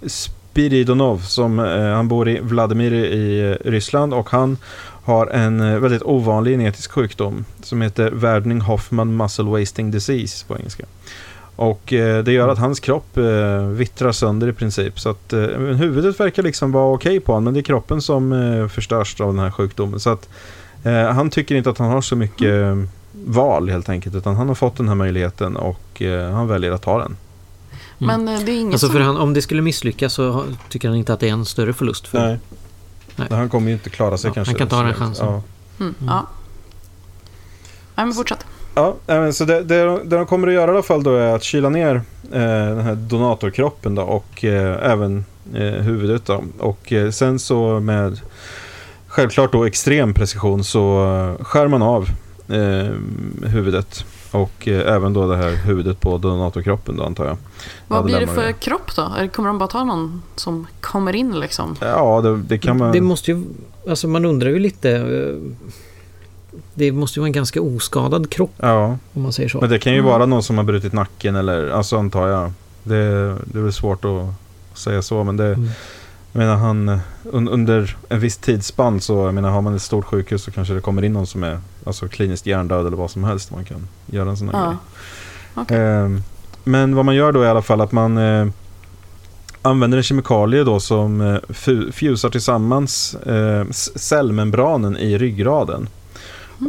Spiridonov. Som, eh, han bor i Vladimir i eh, Ryssland och han har en eh, väldigt ovanlig genetisk sjukdom som heter Werdning-Hoffman Muscle Wasting Disease på engelska. Och eh, det gör att hans kropp eh, vittrar sönder i princip. Så att eh, huvudet verkar liksom vara okej på honom men det är kroppen som eh, förstörs av den här sjukdomen. Så att eh, han tycker inte att han har så mycket eh, val helt enkelt utan han har fått den här möjligheten och eh, han väljer att ta den. Men eh, det är inget Alltså som... för han, om det skulle misslyckas så tycker han inte att det är en större förlust. För, Nej. Nej. Han kommer ju inte klara sig Ja, kanske. han kan ta den chansen. Ja. Mm. Ja. Nej men fortsätt. Ja, så det, det, det de kommer att göra i alla fall då är att kyla ner eh, den här donatorkroppen då och eh, även eh, huvudet då. Och eh, sen så med självklart då extrem precision så skär man av eh, huvudet och eh, även då det här huvudet på donatorkroppen då antar jag. Vad blir det för vi. kropp då? Kommer de bara ta någon som kommer in liksom? Ja, det, det kan man... Det måste ju, alltså man undrar ju lite. eh, Det måste ju vara en ganska oskadad kropp Ja, om man säger så. men det kan ju Mm. vara någon som har brutit nacken eller alltså antar jag. Det, det är väl svårt att säga så men det... Mm. Jag menar han, eh, un, under en viss tidsspann så, jag menar har man ett stort sjukhus så kanske det kommer in någon som är alltså kliniskt hjärndöd eller vad som helst. Man kan göra en sån här Ja. grej. Okej. Ehm, men vad man gör då är i alla fall att man eh, använder en kemikalie då som eh, fu- fusar tillsammans eh, cellmembranen i ryggraden.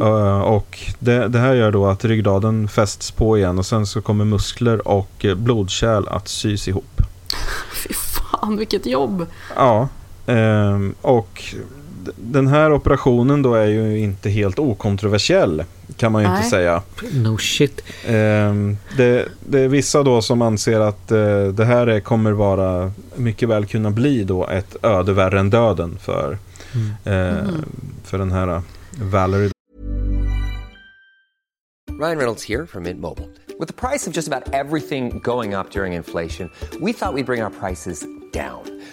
Eh, och det, det här gör då att ryggraden fästs på igen och sen så kommer muskler och eh, blodkärl att sys ihop. (laughs) Fy fan vilket jobb! Ja, ehm, och den här operationen då är ju inte helt okontroversiell kan man ju inte Nej. säga. No shit. Ehm, det, det är vissa då som anser att eh, det här är, kommer vara mycket väl kunna bli då ett öde värre än döden för, Mm. eh, Mhm. för den här Valerie. Ryan Reynolds here from Mint Mobile. With the price of just about everything going up during inflation, we thought we'd bring our prices down.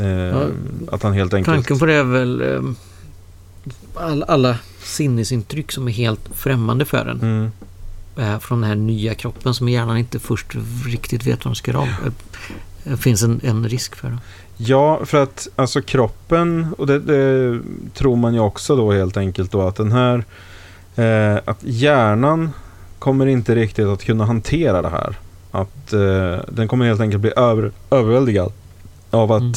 eh, att han helt enkelt... Tanken på det är väl eh, all, alla sinnesintryck som är helt främmande för en. Mm. Eh, från den här nya kroppen som hjärnan inte först riktigt vet vad de ska göra av. Eh, Det finns en, en risk för det. Ja, för att alltså kroppen, och det, det tror man ju också då helt enkelt då att den här, eh, att hjärnan kommer inte riktigt att kunna hantera det här. Att eh, den kommer helt enkelt bli över, överväldigad av att Mm.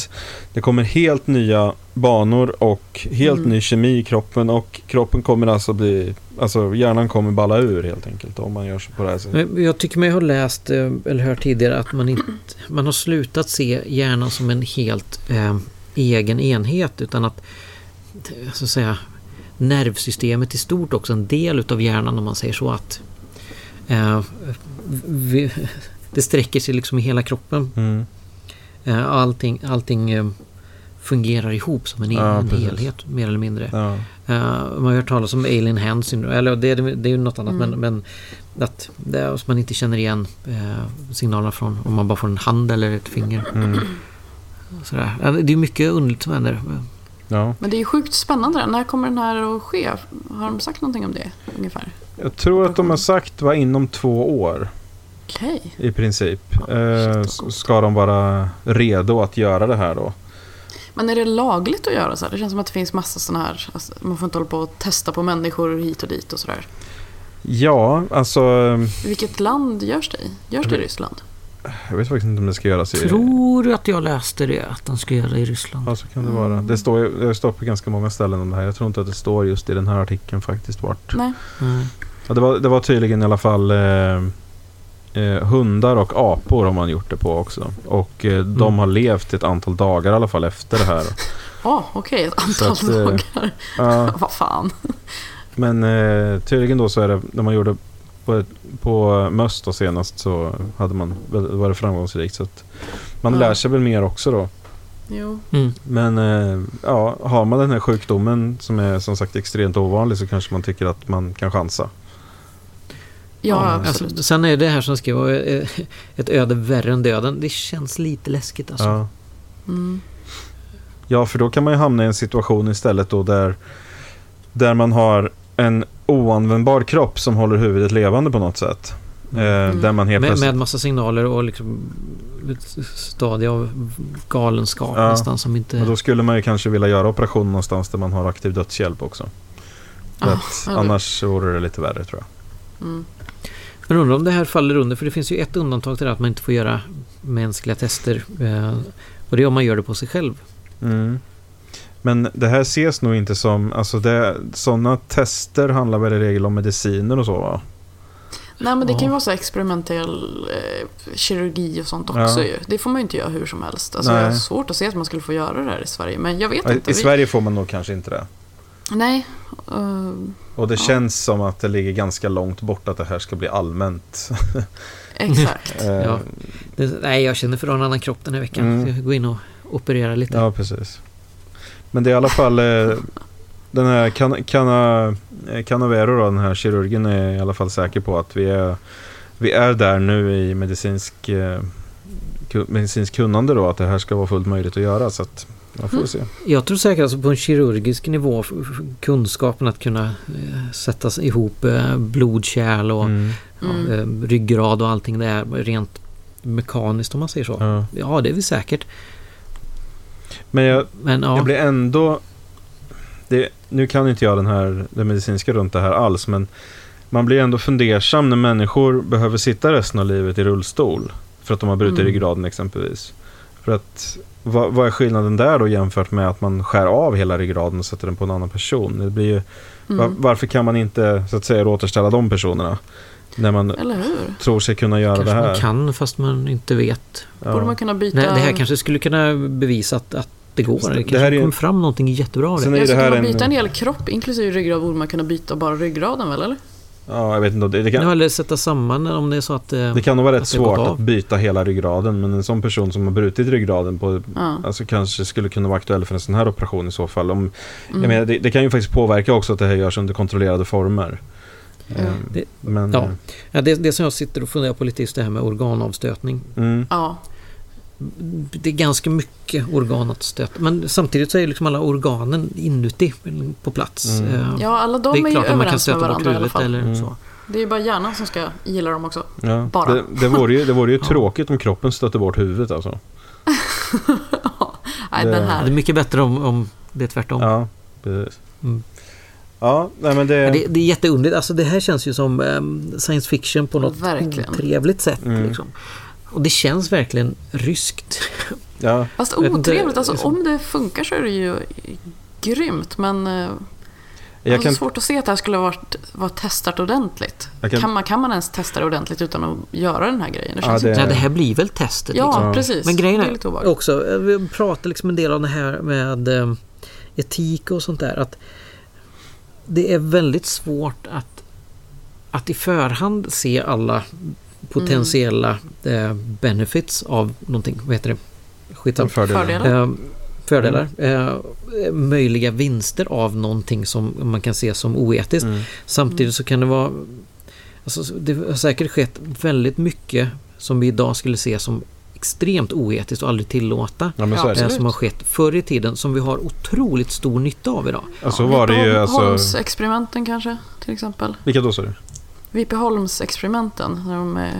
det kommer helt nya banor och helt Mm. ny kemi i kroppen och kroppen kommer alltså bli, alltså hjärnan kommer balla ur helt enkelt om man gör så på det här sättet. Jag tycker mig ha läst eh, eller hört tidigare att man, inte, man har slutat se hjärnan som en helt eh, egen enhet utan att eh, så att säga nervsystemet i stort också en del utav hjärnan om man säger så att eh, vi, (laughs) det sträcker sig liksom i hela kroppen. Mm. Eh, allting allting eh, fungerar ihop som en, Ja, en helhet mer eller mindre. Ja. Eh, man har hört talas om alien hand syndrome, eller det, är- det är ju något annat Mm. men, men att det man inte känner igen signalerna från om man bara får en hand eller ett finger. Mm. Sådär. Det är mycket underligt som händer. ja. Men det är ju sjukt spännande. När kommer den här att ske? Har de sagt någonting om det ungefär? Jag tror att de har sagt var inom två år. Okej. I princip. Eh, ska de vara redo att göra det här då? Men är det lagligt att göra så här? Det känns som att det finns massa sådana här... Alltså, man får inte hålla på och testa på människor hit och dit och sådär. Ja, alltså... I vilket land görs det i? Görs det i Ryssland? Jag vet faktiskt inte om det ska göras i... Tror du att jag läste det? Att de ska göra det i Ryssland? Ja, så kan det vara. Det står, ju- det står på ganska många ställen om det här. Jag tror inte att det står just i den här artikeln faktiskt vart. Nej. Nej. Ja, det, var, det var tydligen i alla fall eh, eh, hundar och apor har man gjort det på också. Och eh, de Mm. har levt ett antal dagar i alla fall efter det här. Ja, (laughs) okej. Ett antal att, eh, dagar. Ja, (laughs) Vad fan. (laughs) men eh, tydligen då så är det, när man gjorde på, på möss då senast så hade man, var det framgångsrikt. Så att man Ja. lär sig väl mer också då. Jo. Mm. Men eh, ja, har man den här sjukdomen som är som sagt extremt ovanlig så kanske man tycker att man kan chansa. Ja, absolut. Alltså, sen är det här som ska vara eh, ett öde värre än döden. Det känns lite läskigt alltså. Ja. Mm. ja, för då kan man ju hamna i en situation istället då där, där man har en oanvändbar kropp som håller huvudet levande på något sätt. Eh, Där man helt Med, plötsligt... med massa signaler och liksom ett stadie av galenskap Ja, nästan som inte... Men då skulle man ju kanske vilja göra operation någonstans där man har aktiv dödshjälp också. Det- annars vore det lite värre tror jag. Mm. Men undrar om det här faller under, för det finns ju ett undantag till det att man inte får göra mänskliga tester. Eh, och det är om man gör det på sig själv. Mm. Men det här ses nog inte som, alltså det, sådana tester handlar väl i regel om mediciner och så va? Nej, men det kan ju vara så experimentell eh, kirurgi och sånt också Ja. ju. Det får man ju inte göra hur som helst. Alltså, Nej. jag har svårt att se att man skulle få göra det här i Sverige. Men jag vet Ja, inte. I Vi- Sverige får man nog kanske inte det. Nej. eh, Och det Ja. känns som att det ligger ganska långt bort att det här ska bli allmänt. (laughs) Exakt. Eh, Ja. Det, nej, jag känner för att ha en annan kropp den här veckan. Mm. Jag ska gå in och operera lite. Ja, precis. Men det är i alla fall eh, den här Can- Cana, eh, Canavero, då, den här kirurgen, är i alla fall säker på att vi är, vi är där nu i medicinsk, eh, medicinsk kunnande då, att det här ska vara fullt möjligt att göra. Så att man får Mm. se. Jag tror säkert alltså på en kirurgisk nivå, kunskapen att kunna eh, sätta ihop eh, blodkärl och Mm. ja, Mm. eh, ryggrad och allting där rent mekaniskt om man säger så. Ja. Ja, det är vi säkert. Men jag, Men ja, jag blir ändå... Det, nu kan inte jag den här, det medicinska runt det här alls, men man blir ändå fundersam när människor behöver sitta resten av livet i rullstol. För att de har brutit Mm. ryggraden exempelvis. För att, vad, vad är skillnaden där då jämfört med att man skär av hela ryggraden och sätter den på en annan person? Det blir ju, Mm. var, varför kan man inte så att säga återställa de personerna? När man tror sig kunna göra kanske det här. man kan fast man inte vet. Ja. Borde man kunna byta... Nej, det här kanske skulle kunna bevisa att, att det går. Det. Det, Det kanske är ju- kommer fram någonting jättebra av Sen det. är Ja, det här man en- byta en hel kropp, inklusive ryggrad, borde man kunna byta bara ryggraden väl, eller? Ja, jag vet inte. Det, det, kan, Ja, eller sätta samman om det är så att... eh, Det kan nog vara rätt svårt att byta hela ryggraden men en sån person som har brutit ryggraden på, Ja. alltså kanske skulle kunna vara aktuell för en sån här operation i så fall. Om, Mm. jag menar, det, det kan ju faktiskt påverka också att det här görs under kontrollerade former. Ehm, Det- men, ja. Ja, det, det som jag sitter och funderar på lite är just det här med organavstötning. eh, mm, Ja, Det är ganska mycket organ att stöta. Men samtidigt så är liksom alla organen inuti på plats. Mm. Eh, ja alla de det är, är ju klart att man kan överens med varandra i alla fall. eller Mm. så. Det är ju bara hjärnan som ska gilla dem också. ja. Bara. Det, det vore ju, det vore ju (laughs) Ja. tråkigt om kroppen stötte bort huvudet alltså. (laughs) Nej, Det- den Det är här. mycket bättre om, om det är tvärtom. Ja, precis. Mm. Ja, nej men det... Det, det är jätteunderligt. Alltså det här känns ju som ehm, science fiction på något Verkligen. trevligt sätt. Mm. Liksom. Och det känns verkligen ryskt. ja, Fast otrevligt, alltså liksom- om det funkar så är det ju grymt. Men eh, jag har kan, svårt att se att det här skulle ha varit, varit testat ordentligt. Kan- Kan, man, kan man ens testa det ordentligt utan att göra den här grejen? Det Ja, det- inte... Nej, det här blir väl testet. Ja, liksom. precis. Men grejen det är också, eh, vi pratar liksom en del om det här med eh, etik och sånt där. Att det är väldigt svårt att, att i förhand se alla potentiella eh, benefits av någonting. Vad heter det? Skitsamma. fördelar. Eh, fördelar. Eh, möjliga vinster av någonting som man kan se som oetiskt. Mm. Samtidigt så kan det vara... Alltså, det har säkert skett väldigt mycket som vi idag skulle se som extremt oetiskt och aldrig tillåta. Ja, men Ja, så det. Det absolut. som har skett förr i tiden som vi har otroligt stor nytta av idag. Ja, så var det ju alltså... Holmes-experimenten kanske, till exempel. Vilka då sa du? V.P. Holmes-experimenten. När de eh,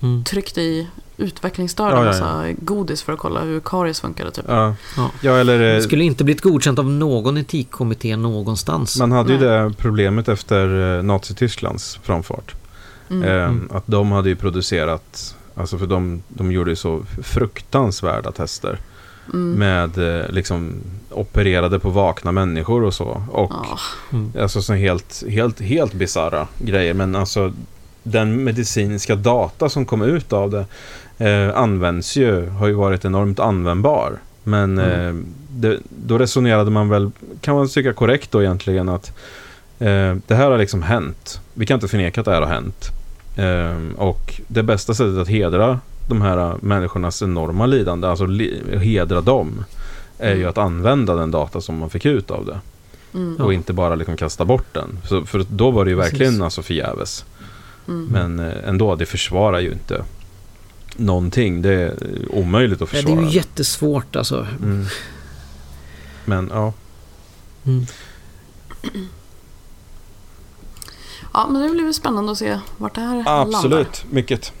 Mm. tryckte i utvecklingsstörda Ja, ja, massa godis för att kolla hur karies funkade. Typ. Ja, Ja. ja eller... Det eh, skulle inte blivit godkänt av någon etikkommitté någonstans. Man hade ju Nej. det problemet efter eh, Nazitysklands framfart. Mm. Eh, Mm. Att de hade ju producerat, alltså för de, de gjorde ju så fruktansvärda tester. Mm. Med eh, liksom opererade på vakna människor och så. Och Ja. Mm. alltså så helt, helt, helt bisarra grejer. Men alltså den medicinska data som kom ut av det eh, används ju, har ju varit enormt användbar. Men Mm. eh, det, då resonerade man väl, kan man tycka korrekt då egentligen att eh, det här har liksom hänt. Vi kan inte förneka att det här har hänt. Eh, och det bästa sättet att hedra de här människornas enorma lidande, alltså hedra dem, är ju Mm. att använda den data som man fick ut av det. Mm. Och inte bara liksom kasta bort den. Så, för då var det ju Precis. verkligen alltså förgäves. Mm. Men eh, ändå, det försvarar ju inte någonting. Det är omöjligt att Ja, det försvara. är ju jättesvårt alltså. mm. Men ja, Mm. Ja, men det blir väl spännande att se vart det här landar. absolut. Mycket.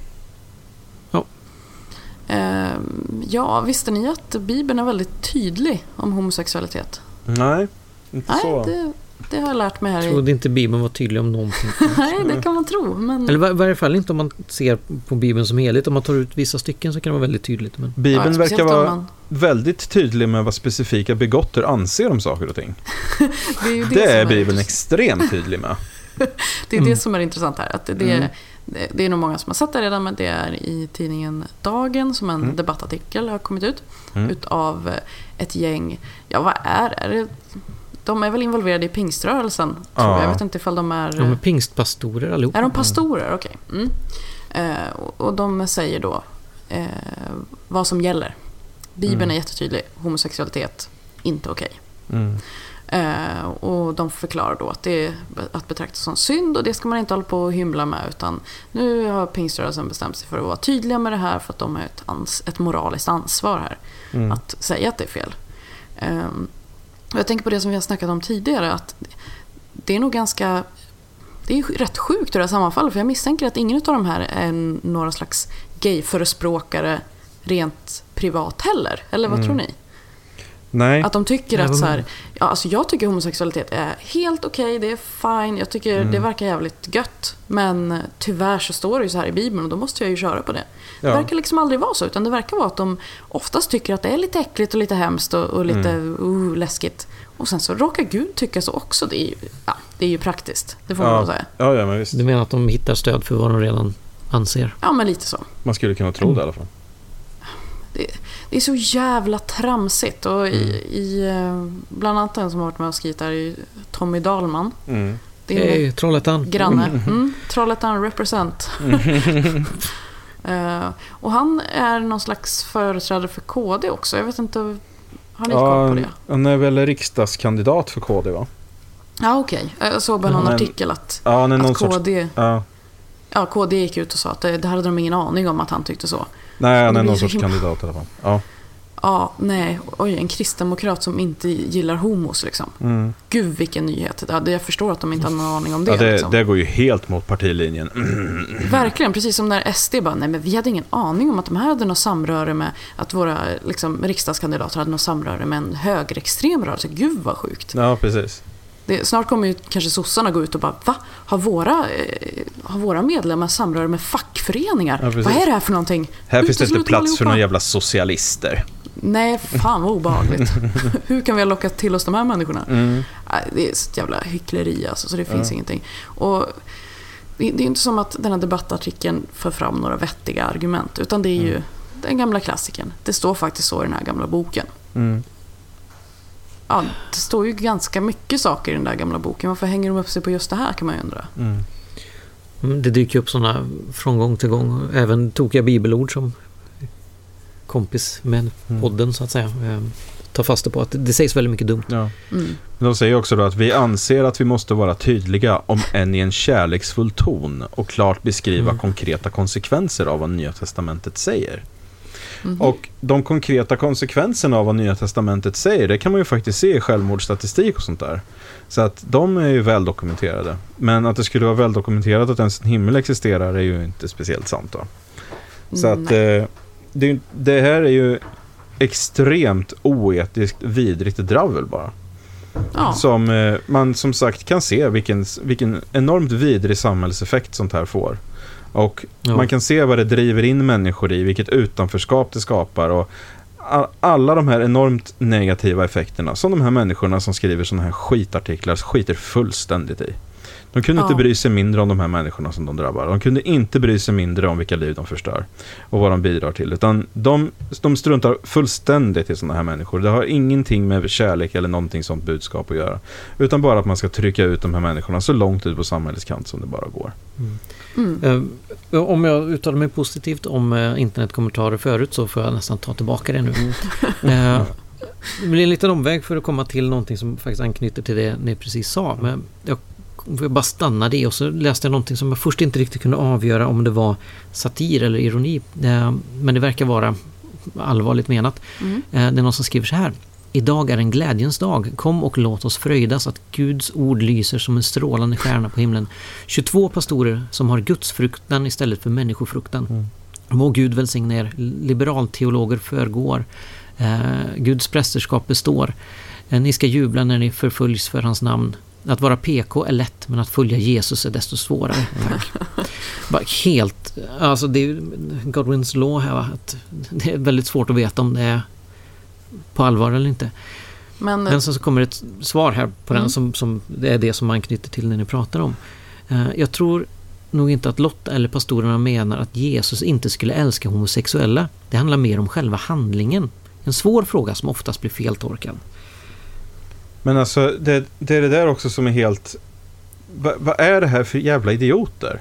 Ehm, ja, visste ni att Bibeln är väldigt tydlig om homosexualitet? Nej, inte Nej, så. det, det har jag lärt mig här Jag trodde inte Bibeln var tydlig om någonting. (laughs) Nej, det kan man tro. Men... Eller i varje fall inte om man ser på Bibeln som helhet. Om man tar ut vissa stycken så kan det vara väldigt tydligt. Men... Bibeln Ja, verkar vara man- väldigt tydlig med vad specifika begotter anser om saker och ting. (laughs) Det är, ju Det, som är Bibeln extremt tydlig med. (laughs) Det är det som är intressant här. Att det, det, Mm. det, det är nog många som har sett det redan, men det är i tidningen Dagen som en Mm. debattartikel har kommit ut. Mm. Utav ett gäng, ja vad är är det? De är väl involverade i pingströrelsen, tror Ja. jag. Jag vet inte ifall de är... De är pingstpastorer allihop. Är de pastorer? Okej. Mm. Eh, och, de säger då eh, vad som gäller. Bibeln Mm. är jättetydlig. Homosexualitet, inte okej. Mm. Eh, och de förklarar då att det är att betrakta som synd och det ska man inte hålla på och hymla med utan nu har pingströrelsen bestämt sig för att vara tydliga med det här för att de har ett, ans- ett moraliskt ansvar här Mm. att säga att det är fel. Och jag tänker på det som vi har snackat om tidigare att det är nog ganska det är rätt sjukt hur det här sammanfaller för jag misstänker att ingen av de här är några slags gayförespråkare rent privat heller. Eller vad Mm. tror ni? Nej. Att de tycker att så här, ja, alltså jag tycker homosexualitet är helt okej, det är fine, jag tycker Mm. det verkar jävligt gött. Men tyvärr så står det ju så här i Bibeln och då måste jag ju köra på det. Det Ja. verkar liksom aldrig vara så, utan det verkar vara att de oftast tycker att det är lite äckligt och lite hemskt och, och lite Mm. uh, läskigt. Och sen så råkar Gud tycka så också. Det är ju, ja, det är ju praktiskt, det får man ja. väl säga. ja, ja, men visst. Du menar att de hittar stöd för vad de redan anser? Ja, men lite så. Man skulle kunna tro det i alla fall. Det, det är så jävla tramsigt. Och i, Mm. i, eh, bland annat den som har varit med och skrivit där är ju Tommy Dahlman. Mm. Det är Hej, Trollhättan! granne. Mm, Trollhättan represent. (laughs) Eh, och han är någon slags företrädare för KD också. Jag vet inte, har ni koll på det? han är väl riksdagskandidat för KD va? Ja, okej. Jag såg bara någon Men- artikel att, Ja, att sorts... KD, Ja. ja, KD gick ut och sa att det, det hade de ingen aning om att han tyckte så. Nej, han är någon sorts kandidat i alla fall. Ja. Ja, nej, oj, en kristdemokrat som inte gillar homos liksom. Mm. Gud vilken nyhet. Ja, Jag förstår att de inte hade någon aning om det. ja det, liksom. det går ju helt mot partilinjen. (clears throat) Verkligen, precis som när SD bara, nej men vi hade ingen aning om att de här hade något samröre med, att våra liksom, riksdagskandidater hade något samröre med en högerextrem rörelse. Gud vad sjukt. Ja, precis. Det, snart kommer ju kanske sossarna gå ut och bara, va? Har våra, eh, har våra medlemmar samröre med fackföreningar? Ja, vad är det här för någonting? Här finns det inte plats för några jävla socialister. Nej, fan vad obehagligt. (laughs) (laughs) Hur kan vi ha lockat till oss de här människorna? Mm. Nej, Det är ett jävla hyckleri alltså, så det finns Ja. ingenting. Och det, det är inte som att den här debattartikeln för fram några vettiga argument, utan det är ju Mm. den gamla klassikern. Det står faktiskt så i den här gamla boken. Mm. Ja, det står ju ganska mycket saker i den där gamla boken. Varför hänger de upp sig på just det här kan man ju undra. Mm. Mm, Det dyker upp sådana från gång till gång. Även tokiga bibelord som kompis med Mm. podden så att säga. eh, Tar fasta på att det sägs väldigt mycket dumt. Ja. Mm. Men De säger också då att vi anser att vi måste vara tydliga om än i en kärleksfull ton och klart beskriva Mm. konkreta konsekvenser av vad Nya Testamentet säger. Mhm. Och de konkreta konsekvenserna av vad Nya Testamentet säger, det kan man ju faktiskt se i självmordsstatistik och sånt där. Så att de är ju väl dokumenterade. Men att det skulle vara väl dokumenterat att ens en himmel existerar är ju inte speciellt sant då. Så att eh, det, det här är ju extremt oetiskt vidrigt dravel bara. ja. Som eh, man som sagt kan se vilken, vilken enormt vidrig samhällseffekt sånt här får. Och Ja. man kan se vad det driver in människor i, vilket utanförskap det skapar och alla de här enormt negativa effekterna som de här människorna som skriver sådana här skitartiklar skiter fullständigt i. De kunde Ja. inte bry sig mindre om de här människorna som de drabbar. De kunde inte bry sig mindre om vilka liv de förstör och vad de bidrar till. Utan de, de struntar fullständigt i sådana här människor. Det har ingenting med kärlek eller någonting sånt budskap att göra. Utan bara att man ska trycka ut de här människorna så långt ut på samhällets kant som det bara går. Mm. Eh, Om jag uttalar mig positivt om eh, internetkommentarer förut så får jag nästan ta tillbaka det nu. (laughs) Eh, Det blir en liten omväg för att komma till någonting som faktiskt anknyter till det ni precis sa. Men jag bara stannade i och så läste jag någonting som jag först inte riktigt kunde avgöra om det var satir eller ironi. Men det verkar vara allvarligt menat. Mm. Det är någon som skriver så här. Idag är en glädjens dag. Kom och låt oss fröjdas att Guds ord lyser som en strålande stjärna på himlen. 22 pastorer som har gudsfruktan istället för människofruktan. Mm. Må Gud välsigna er. Liberalteologer förgår. Eh, Guds prästerskap består. Eh, ni ska jubla när ni förföljs för hans namn. Att vara PK är lätt, men att följa Jesus är desto svårare. (laughs) Helt... Alltså det är Godwins law här, va? Att det är väldigt svårt att veta om det är på allvar eller inte. Men, Men sen så kommer ett svar här på den Mm. som, som det är det som anknyter till det ni pratar om. Eh, jag tror nog inte att Lotta eller pastorerna menar att Jesus inte skulle älska homosexuella. Det handlar mer om själva handlingen. En svår fråga som oftast blir feltolkad. Men alltså, det, det är det där också som är helt... va- Vad är det här för jävla idioter?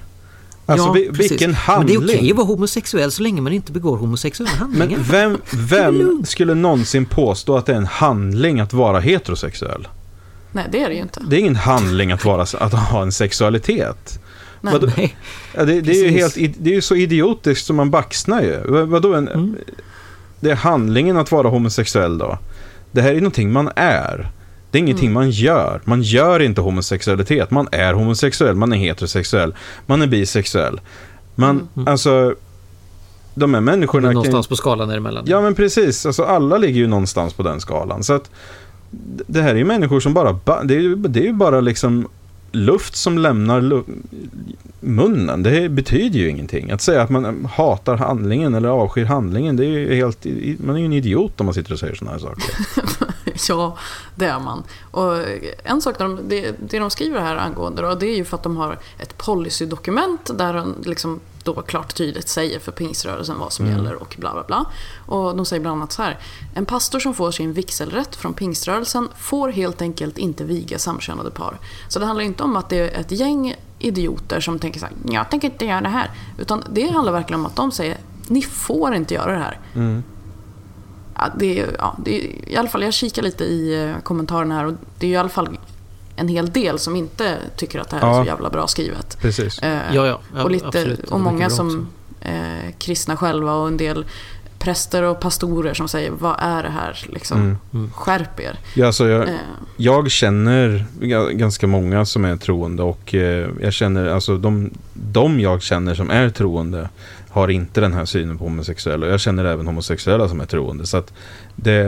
Alltså, ja, vi- precis. vilken Men handling. det är okej att vara homosexuell så länge man inte begår homosexuella handlingar. Men vem, vem skulle någonsin påstå att det är en handling att vara heterosexuell? Nej, det är det ju inte. Det är ingen handling att, vara, att ha en sexualitet. Nej. Vadå? Nej. Ja, det, det är ju helt, det är ju så idiotiskt som man baxnar ju. Vad- Vadå en, Mm. Det är handlingen att vara homosexuell då. Det här är någonting man är. Det är ingenting Mm. man gör. Man gör inte homosexualitet. Man är homosexuell, man är heterosexuell, man är bisexuell. Man, alltså, de här människorna kan, Någonstans på skalan däremellan. Ja men precis, alltså alla ligger ju någonstans på den skalan. Så att det här är ju människor som bara, ba- det är ju, det är ju bara liksom luft som lämnar lu- munnen. Det betyder ju ingenting. Att säga att man hatar handlingen eller avskyr handlingen, det är ju helt, man är ju en idiot om man sitter och säger sådana här saker. (laughs) (laughs) Ja, det är man. Och en sak de, det, det de skriver här angående då, det är ju för att de har ett policydokument där de liksom då klart tydligt säger för pingströrelsen vad som gäller och bla bla bla. Och de säger bland annat så här. En pastor som får sin vigselrätt från pingströrelsen får helt enkelt inte viga samkönade par. Så det handlar inte om att det är ett gäng idioter som tänker så här, jag tänker inte göra det här. Utan det handlar verkligen om att de säger, ni får inte göra det här. Ja, det är, ja, det är, I alla fall, jag kikar lite i eh, kommentarerna här och det är ju i alla fall en hel del som inte tycker att det här är Ja. så jävla bra skrivet. Precis. Eh, Ja, ja, ja, och, lite, absolut. Och är många som eh, kristna själva och en del präster och pastorer som säger vad är det här? Liksom, Skärp er. Ja, alltså jag, Eh, jag känner ga- ganska många som är troende och eh, jag känner, alltså de, de jag känner som är troende har inte den här synen på homosexuella. Och jag känner även homosexuella som är troende. Så att det,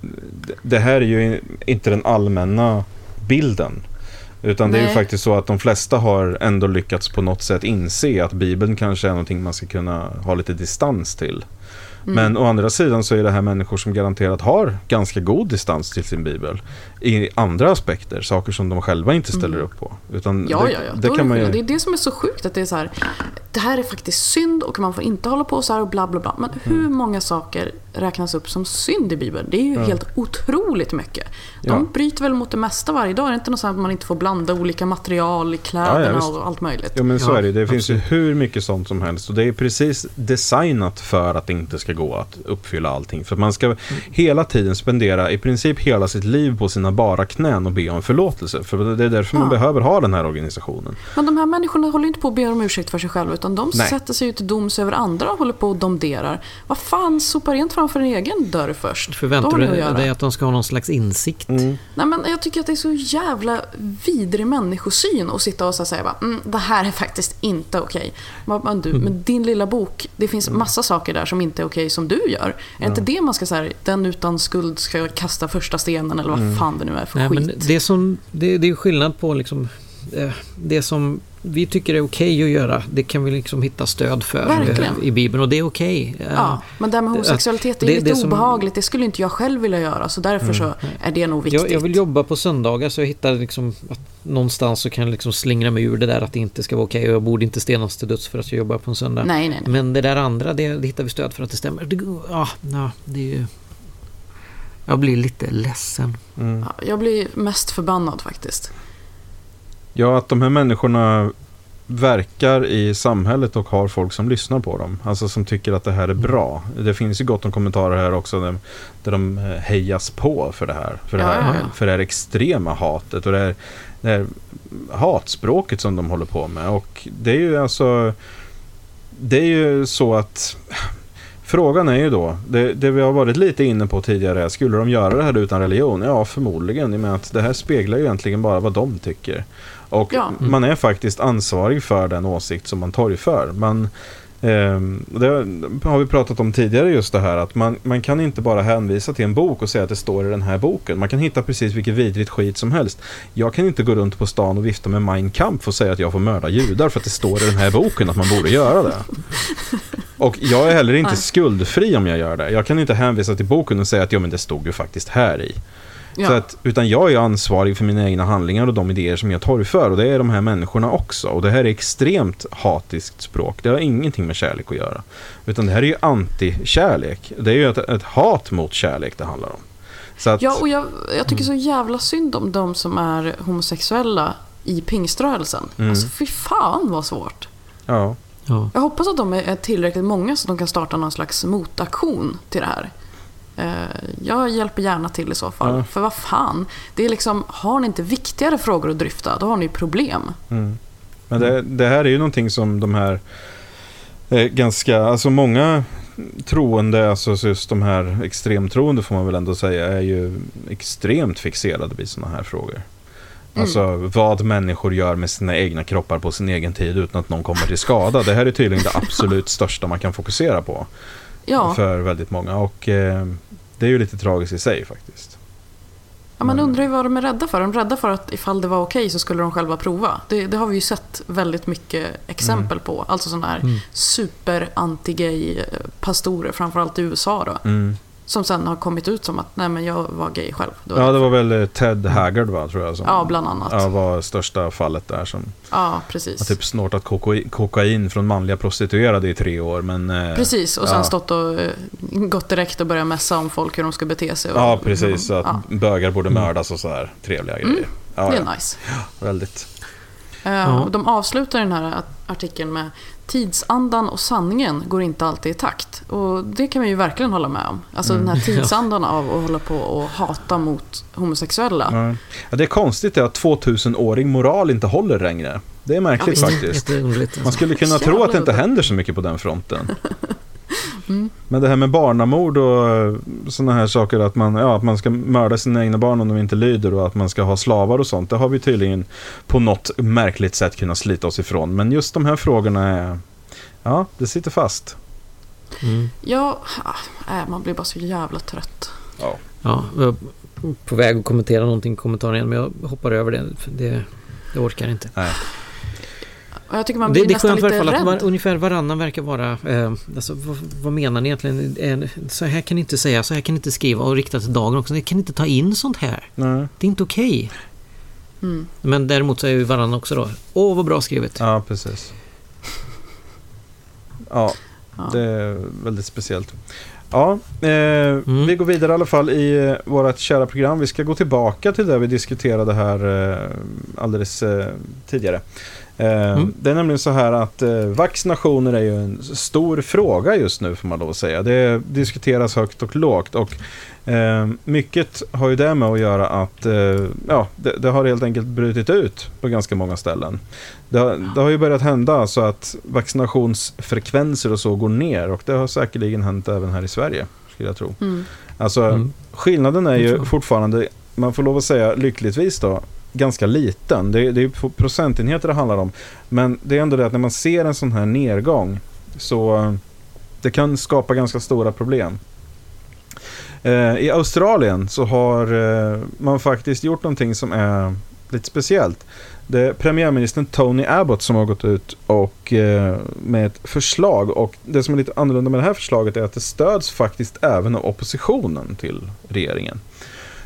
det- det här är ju inte den allmänna bilden. Utan det är ju Nej. faktiskt så att de flesta har ändå lyckats på något sätt inse att Bibeln kanske är någonting man ska kunna ha lite distans till. Mm. Men å andra sidan så är det här människor som garanterat har ganska god distans till sin bibel. I andra aspekter, saker som de själva inte ställer upp på. Utan Mm. Ja, det, ja, ja. det kan det, man ju... det är det som är så sjukt. Att det är så här, det här är faktiskt synd och man får inte hålla på så här och bla bla bla. Men hur Mm. många saker räknas upp som synd i Bibeln? Det är ju helt otroligt mycket. De Ja. bryter väl mot det mesta varje dag? Är det inte något så här att man inte får blanda olika material i kläderna Ja, ja, och allt möjligt? Ja men så Ja, är det. Det finns ju absolut. hur mycket sånt som helst. Och det är precis designat för att det inte ska gå att uppfylla allting. För att man ska hela tiden spendera i princip hela sitt liv på sina bara knän och be om förlåtelse. För det är därför man Ja. behöver ha den här organisationen. Men de här människorna håller inte på att be om ursäkt för sig själva utan de Nej. sätter sig ju till doms över andra och håller på och domderar. Vad fan, sopa rent framför en egen dörr först. Förväntar du att dig att de ska ha någon slags insikt? Mm. Nej, men jag tycker att det är så jävla vidrig människosyn att sitta och så säga bara, mm, det här är faktiskt inte okej. Men, men du, men din lilla bok, det finns massa saker där som inte är okej som du gör. Är inte det man ska säga, den utan skuld ska kasta första stenen eller vad fan det nu är för Nej, skit. men det, som, det, det är skillnad på liksom, eh, det som vi tycker är okej att göra. Det kan vi liksom hitta stöd för Verkligen. eh, i Bibeln och det är okej. Eh, Ja, men det här med homosexualitet det är det- lite det som- obehagligt. Det skulle inte jag själv vilja göra. Så därför så är det nog viktigt. Jag, jag vill jobba på söndagar så jag hittar liksom att någonstans så kan jag liksom slingra mig ur det där att det inte ska vara okej och jag borde inte stenas till döds för att jag jobbar på en söndag. Nej, nej, nej. Men det där andra, det, det hittar vi stöd för att det stämmer. Det, ja, ja, det är ju... Jag blir lite ledsen. Mm. Ja, jag blir mest förbannad faktiskt. Ja, att de här människorna verkar i samhället och har folk som lyssnar på dem. Alltså som tycker att det här är bra. Det finns ju gott om kommentarer här också där, där de eh, hejas på för det här. För det här, ja. För det här extrema hatet och det här, det här hatspråket som de håller på med. Och det är ju alltså... Det är ju så att... Frågan är ju då, det, det vi har varit lite inne på tidigare, är, skulle de göra det här utan religion? Ja, förmodligen. I och med att det här speglar ju egentligen bara vad de tycker. Och Ja. man är faktiskt ansvarig för den åsikt som man torgför. Man, ehm, det har vi pratat om tidigare just det här att man, man kan inte bara hänvisa till en bok och säga att det står i den här boken. Man kan hitta precis vilket vidrigt skit som helst. Jag kan inte gå runt på stan och vifta med Mein Kampf och säga att jag får mörda judar för att det står i den här boken att man borde göra det. Och jag är heller inte Nej. skuldfri om jag gör det. Jag kan inte hänvisa till boken och säga att ja, men det stod ju faktiskt här i. Ja. Så att, utan jag är ansvarig för mina egna handlingar och de idéer som jag torgför. Och det är de här människorna också. Och det här är extremt hatiskt språk. Det har ingenting med kärlek att göra. Utan det här är ju anti-kärlek. Det är ju ett, ett hat mot kärlek det handlar om. Så att, Ja, och jag, jag tycker så jävla synd om de som är homosexuella i pingströrelsen. Mm. Alltså fy fan vad svårt. Ja. Ja. Jag hoppas att de är tillräckligt många så att de kan starta någon slags motaktion till det här. Eh, Jag hjälper gärna till i så fall. Ja. För vad fan, det är liksom, har ni inte viktigare frågor att dryfta, då har ni problem. Mm. Men det, det här är ju någonting som de här eh, ganska, alltså många troende, alltså just de här extremtroende får man väl ändå säga, är ju extremt fixerade vid sådana här frågor. Alltså vad människor gör med sina egna kroppar på sin egen tid utan att någon kommer till skada. Det här är tydligen det absolut största man kan fokusera på Ja, för väldigt många. Och eh, det är ju lite tragiskt i sig faktiskt. ja man undrar ju vad de är rädda för. De är rädda för att ifall det var okej så skulle de själva prova. Det, det har vi ju sett väldigt mycket exempel på. Alltså sådana här super-anti-gay eh, pastorer, framförallt i USA då. Mm. Som sen har kommit ut som att nej men jag var gay själv. Det Ja, det var väl eh, Ted Haggard va, tror jag. Som, Ja, bland annat. Ja, Ja, var största fallet där som precis. har typ snortat kokain, kokain från manliga prostituerade i tre år. Men, eh, Precis, och sen ja. stått och eh, gått direkt och börjat mässa om folk hur de ska bete sig. Och, Ja, precis. Så att Ja, bögar borde mördas och så här trevliga grejer. Ja, det är ja, nice. väldigt. Eh, och de avslutar den här art- artikeln med Tidsandan och sanningen går inte alltid i takt. Och det kan man ju verkligen hålla med om. Alltså den här (laughs) tidsandan av att hålla på och hata mot homosexuella. Ja. Ja, det är konstigt att 2000-åring moral inte håller längre. Det är märkligt Ja, faktiskt. Jätteunderligt. Man Alltså. skulle kunna tro att det inte händer så mycket på den fronten. (laughs) Men det här med barnamord och sådana här saker, att man, ja, att man ska mörda sina egna barn om de inte lyder och att man ska ha slavar och sånt, det har vi tydligen på något märkligt sätt kunnat slita oss ifrån. Men just de här frågorna är, ja, det sitter fast. Mm. Ja, äh, man blir bara så jävla trött. Ja. Ja, jag var på väg att kommentera någonting i kommentaren igen, men jag hoppar över det. för Det, det orkar inte. Nej. Och jag tycker man Det, blir det är nästan lite fall att var, rädd. ungefär varannan verkar vara... Eh, alltså, vad, vad menar ni egentligen? Eh, så här kan ni inte säga, så här kan ni inte skriva och rikta till dagen också. Ni kan inte ta in sånt här. Nej. Det är inte okej. Mm. Men däremot så är ju varannan också då. Åh, vad bra skrivet. Ja, precis. Ja, Ja. det är väldigt speciellt. Ja, eh, vi går vidare i alla fall i eh, vårt kära program. Vi ska gå tillbaka till det vi diskuterade här eh, alldeles eh, tidigare. Eh, Mm. Det är nämligen så här att eh, vaccinationer är ju en stor fråga just nu får man lov att säga. Det diskuteras högt och lågt och eh, mycket har ju det med att göra att ja, det, det har helt enkelt brutit ut på ganska många ställen. Det har, det har ju börjat hända så att vaccinationsfrekvenser och så går ner och det har säkerligen hänt även här i Sverige, skulle jag tro. Mm. Alltså Mm. skillnaden är ju fortfarande, man får lov att säga lyckligtvis då, ganska liten. Det, det är procentenheter det handlar om. Men det är ändå det att när man ser en sån här nedgång så eh, det kan skapa ganska stora problem. Eh, I Australien så har eh, man faktiskt gjort någonting som är lite speciellt. Det är premiärministern Tony Abbott som har gått ut och eh, med ett förslag och det som är lite annorlunda med det här förslaget är att det stöds faktiskt även av oppositionen till regeringen.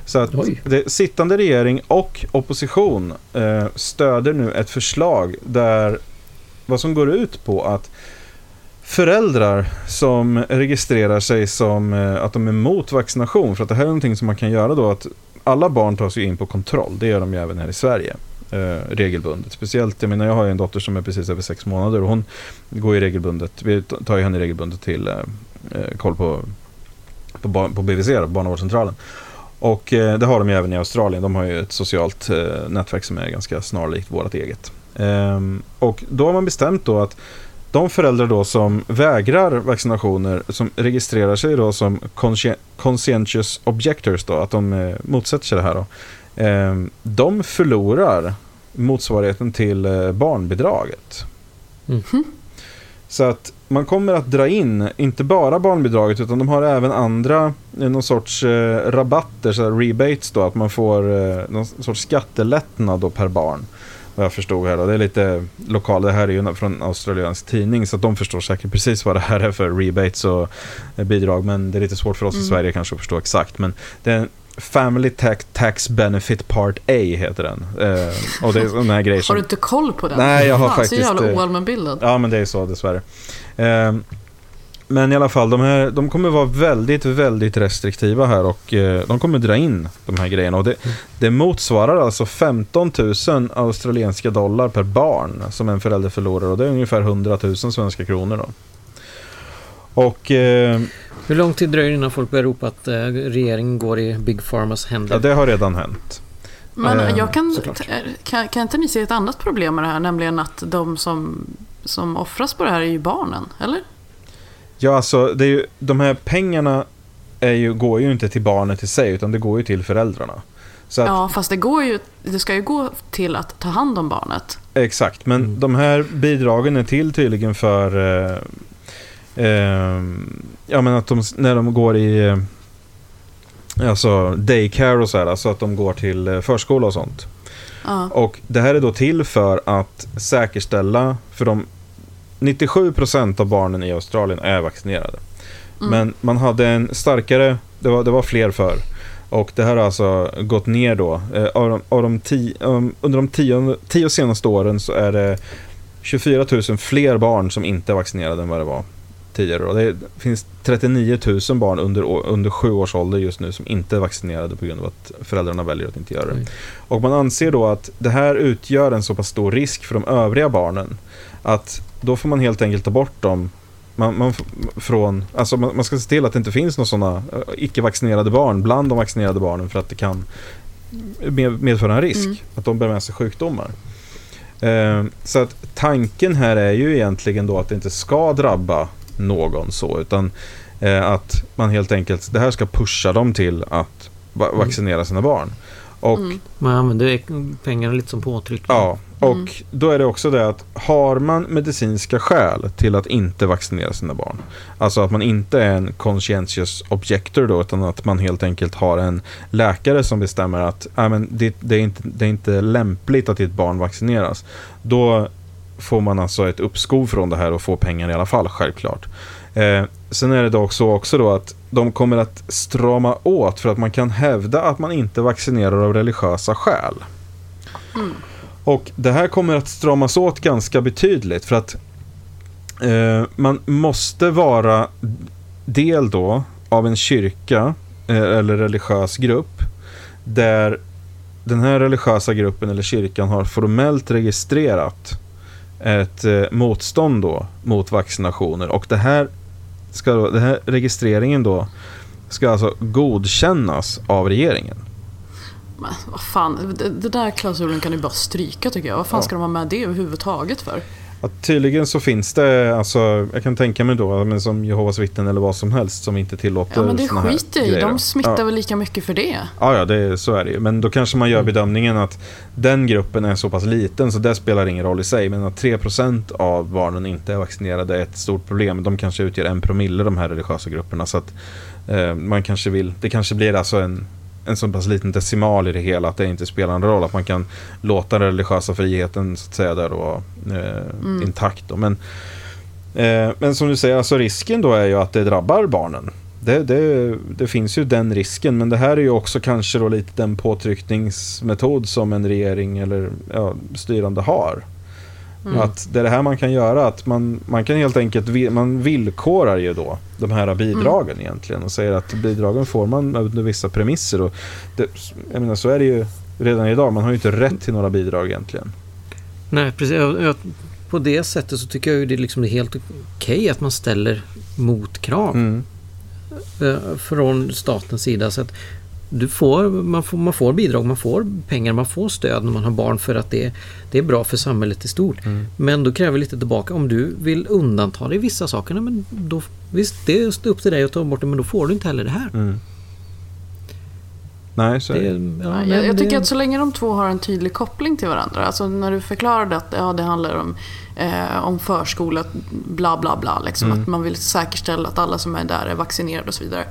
Så att det, sittande regering och opposition eh, stöder nu ett förslag där vad som går ut på att föräldrar som registrerar sig som eh, att de är emot vaccination, för att det här är någonting som man kan göra då att alla barn tas ju in på kontroll, det gör de ju även här i Sverige. Eh, regelbundet. Speciellt, jag menar jag har ju en dotter som är precis över sex månader och hon går ju regelbundet, vi tar ju henne regelbundet till eh, eh, koll på, på, på BVC, då, barnavårdscentralen. Och eh, det har de ju även i Australien. De har ju ett socialt eh, nätverk som är ganska snarlikt vårt eget. Ehm, och då har man bestämt då att de föräldrar då som vägrar vaccinationer, som registrerar sig då som conscien- conscientious objectors då, att de eh, motsätter sig det här då. ehm, de förlorar motsvarigheten till eh, barnbidraget. Mhm. Så att man kommer att dra in, inte bara barnbidraget, utan de har även andra, eh, någon sorts eh, rabatter, så rebates då, att man får eh, någon sorts skattelättnad då per barn. Vad jag förstod här då. Det är lite lokal, det här är ju från en australiensk tidning, så att de förstår säkert precis vad det här är för rebates och eh, bidrag, men det är lite svårt för oss i Mm. Sverige kanske att förstå exakt. Men det är Family Tax, Tax Benefit Part A heter den. Eh, och det är här grejer Har som... du inte koll på den? Nej, jag har Fan, faktiskt, Så jävla eh, oallmänbildad. Ja, men det är så dessvärre. Ehm, Men i alla fall, de, här, de kommer vara väldigt, väldigt restriktiva här och eh, de kommer dra in de här grejerna. Och det, det motsvarar alltså 15 000 australienska dollar per barn som en förälder förlorar. Och det är ungefär 100 000 svenska kronor då. Och eh, Hur lång tid dröjer det innan folk börjar ropa att eh, regeringen går i Big Pharmas händer? ja, det har redan hänt. Men Eh, jag kan, kan, kan inte ni se ett annat problem med det här? Nämligen att de som, som offras på det här är ju barnen, eller? Ja, alltså det är ju, de här pengarna är ju, går ju inte till barnet i sig utan det går ju till föräldrarna. Så att, Ja, fast det, går ju, det ska ju gå till att ta hand om barnet. Exakt, men de här bidragen är till tydligen för eh, ja, men att de, när de går i eh, alltså daycare och så här, alltså att de går till eh, förskola och sånt. Ja. Och det här är då till för att säkerställa, för de 97% av barnen i Australien är vaccinerade. Men man hade en starkare, det var, det var fler för. Och det här har alltså gått ner då. Eh, av de, av de tio, um, under de tio, tio senaste åren så är det 24 000 fler barn som inte är vaccinerade än vad det var tidigare. Och det finns 39 000 barn under, under sju års ålder just nu som inte är vaccinerade på grund av att föräldrarna väljer att inte göra det. Oj. Och man anser då att det här utgör en så pass stor risk för de övriga barnen att då får man helt enkelt ta bort dem man, man, från, alltså man, man ska se till att det inte finns några sådana eh, icke-vaccinerade barn bland de vaccinerade barnen för att det kan med, medföra en risk Mm. att de bär med sig sjukdomar. Eh, så att tanken här är ju egentligen då att det inte ska drabba någon så utan eh, att man helt enkelt, det här ska pusha dem till att va- vaccinera sina barn. Och Mm. Man använder pengarna lite som påtryckning. Ja, och då är det också det att har man medicinska skäl till att inte vaccinera sina barn, alltså att man inte är en conscientious objector då, utan att man helt enkelt har en läkare som bestämmer att äh, men det, det, är inte, det är inte lämpligt att ditt barn vaccineras, då får man alltså ett uppskov från det här och får pengar i alla fall, självklart. Eh, sen är det dock så också då att de kommer att strama åt för att man kan hävda att man inte vaccinerar av religiösa skäl. Och det här kommer att stramas åt ganska betydligt för att eh, man måste vara del då av en kyrka eh, eller religiös grupp där den här religiösa gruppen eller kyrkan har formellt registrerat ett eh, motstånd då mot vaccinationer och det här ska då, den här registreringen då ska alltså godkännas av regeringen. Men vad fan, det, det där klausulen kan du bara stryka tycker jag. Vad fan Ja. ska de ha med det överhuvudtaget för? Att tydligen så finns det, alltså, jag kan tänka mig då, men som Jehovas vittnen eller vad som helst som inte tillåter Ja men det här skiter i, de smittar ja. väl lika mycket för det. Ja, ja, det, så är det ju. Men då kanske man gör bedömningen att den gruppen är så pass liten så det spelar ingen roll i sig. Men att 3% av barnen inte är vaccinerade är ett stort problem. De kanske utgör en promille de här religiösa grupperna. Så att eh, man kanske vill, det kanske blir alltså en, en så pass liten decimal i det hela att det inte spelar någon roll. Att man kan låta den religiösa friheten så att säga där då, eh, intakt. Då. Men, eh, men som du säger, alltså risken då är ju att det drabbar barnen. Det, det, det finns ju den risken, men det här är ju också kanske då lite den påtryckningsmetod som en regering eller ja, styrande har. Att det är det här man kan göra, att man, man kan helt enkelt, man villkorar ju då de här bidragen egentligen och säger att bidragen får man under vissa premisser. Och det, jag menar så är det ju redan idag, man har ju inte rätt till några bidrag egentligen. Nej, precis. Jag, jag, på det sättet så tycker jag ju det liksom är helt okej att man ställer motkrav Mm. eh, från statens sida. Så att du får, man, får, man får bidrag, man får pengar, man får stöd när man har barn för att det, det är bra för samhället i stort. Men då kräver lite tillbaka. Om du vill undanta dig vissa saker, nej, men då, visst det är upp till dig att ta bort det men då får du inte heller det här. Mm. Nej, så Det, det. ja, jag, jag det- tycker att så länge de två har en tydlig koppling till varandra. Alltså när du förklarade att ja, det handlar om, eh, om förskola, bla bla bla. Liksom, Att man vill säkerställa att alla som är där är vaccinerade och så vidare.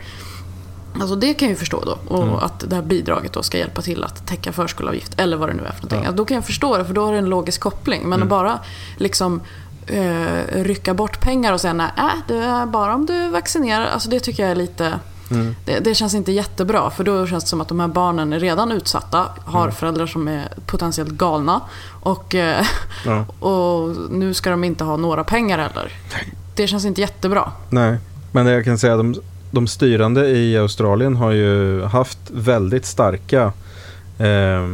Alltså det kan jag ju förstå då. Och att det här bidraget då ska hjälpa till att täcka förskolavgift eller vad det nu är för någonting. Alltså, då kan jag förstå det för då har det en logisk koppling. Men att bara liksom eh, rycka bort pengar och säga nej, äh, det är bara om du vaccinerar. Alltså det tycker jag är lite... Det, det känns inte jättebra för då känns det som att de här barnen är redan utsatta, har föräldrar som är potentiellt galna och, eh, Ja. (laughs) och nu ska de inte ha några pengar heller. Det känns inte jättebra. Nej. Men jag kan säga att de, de styrande i Australien har ju haft väldigt starka eh,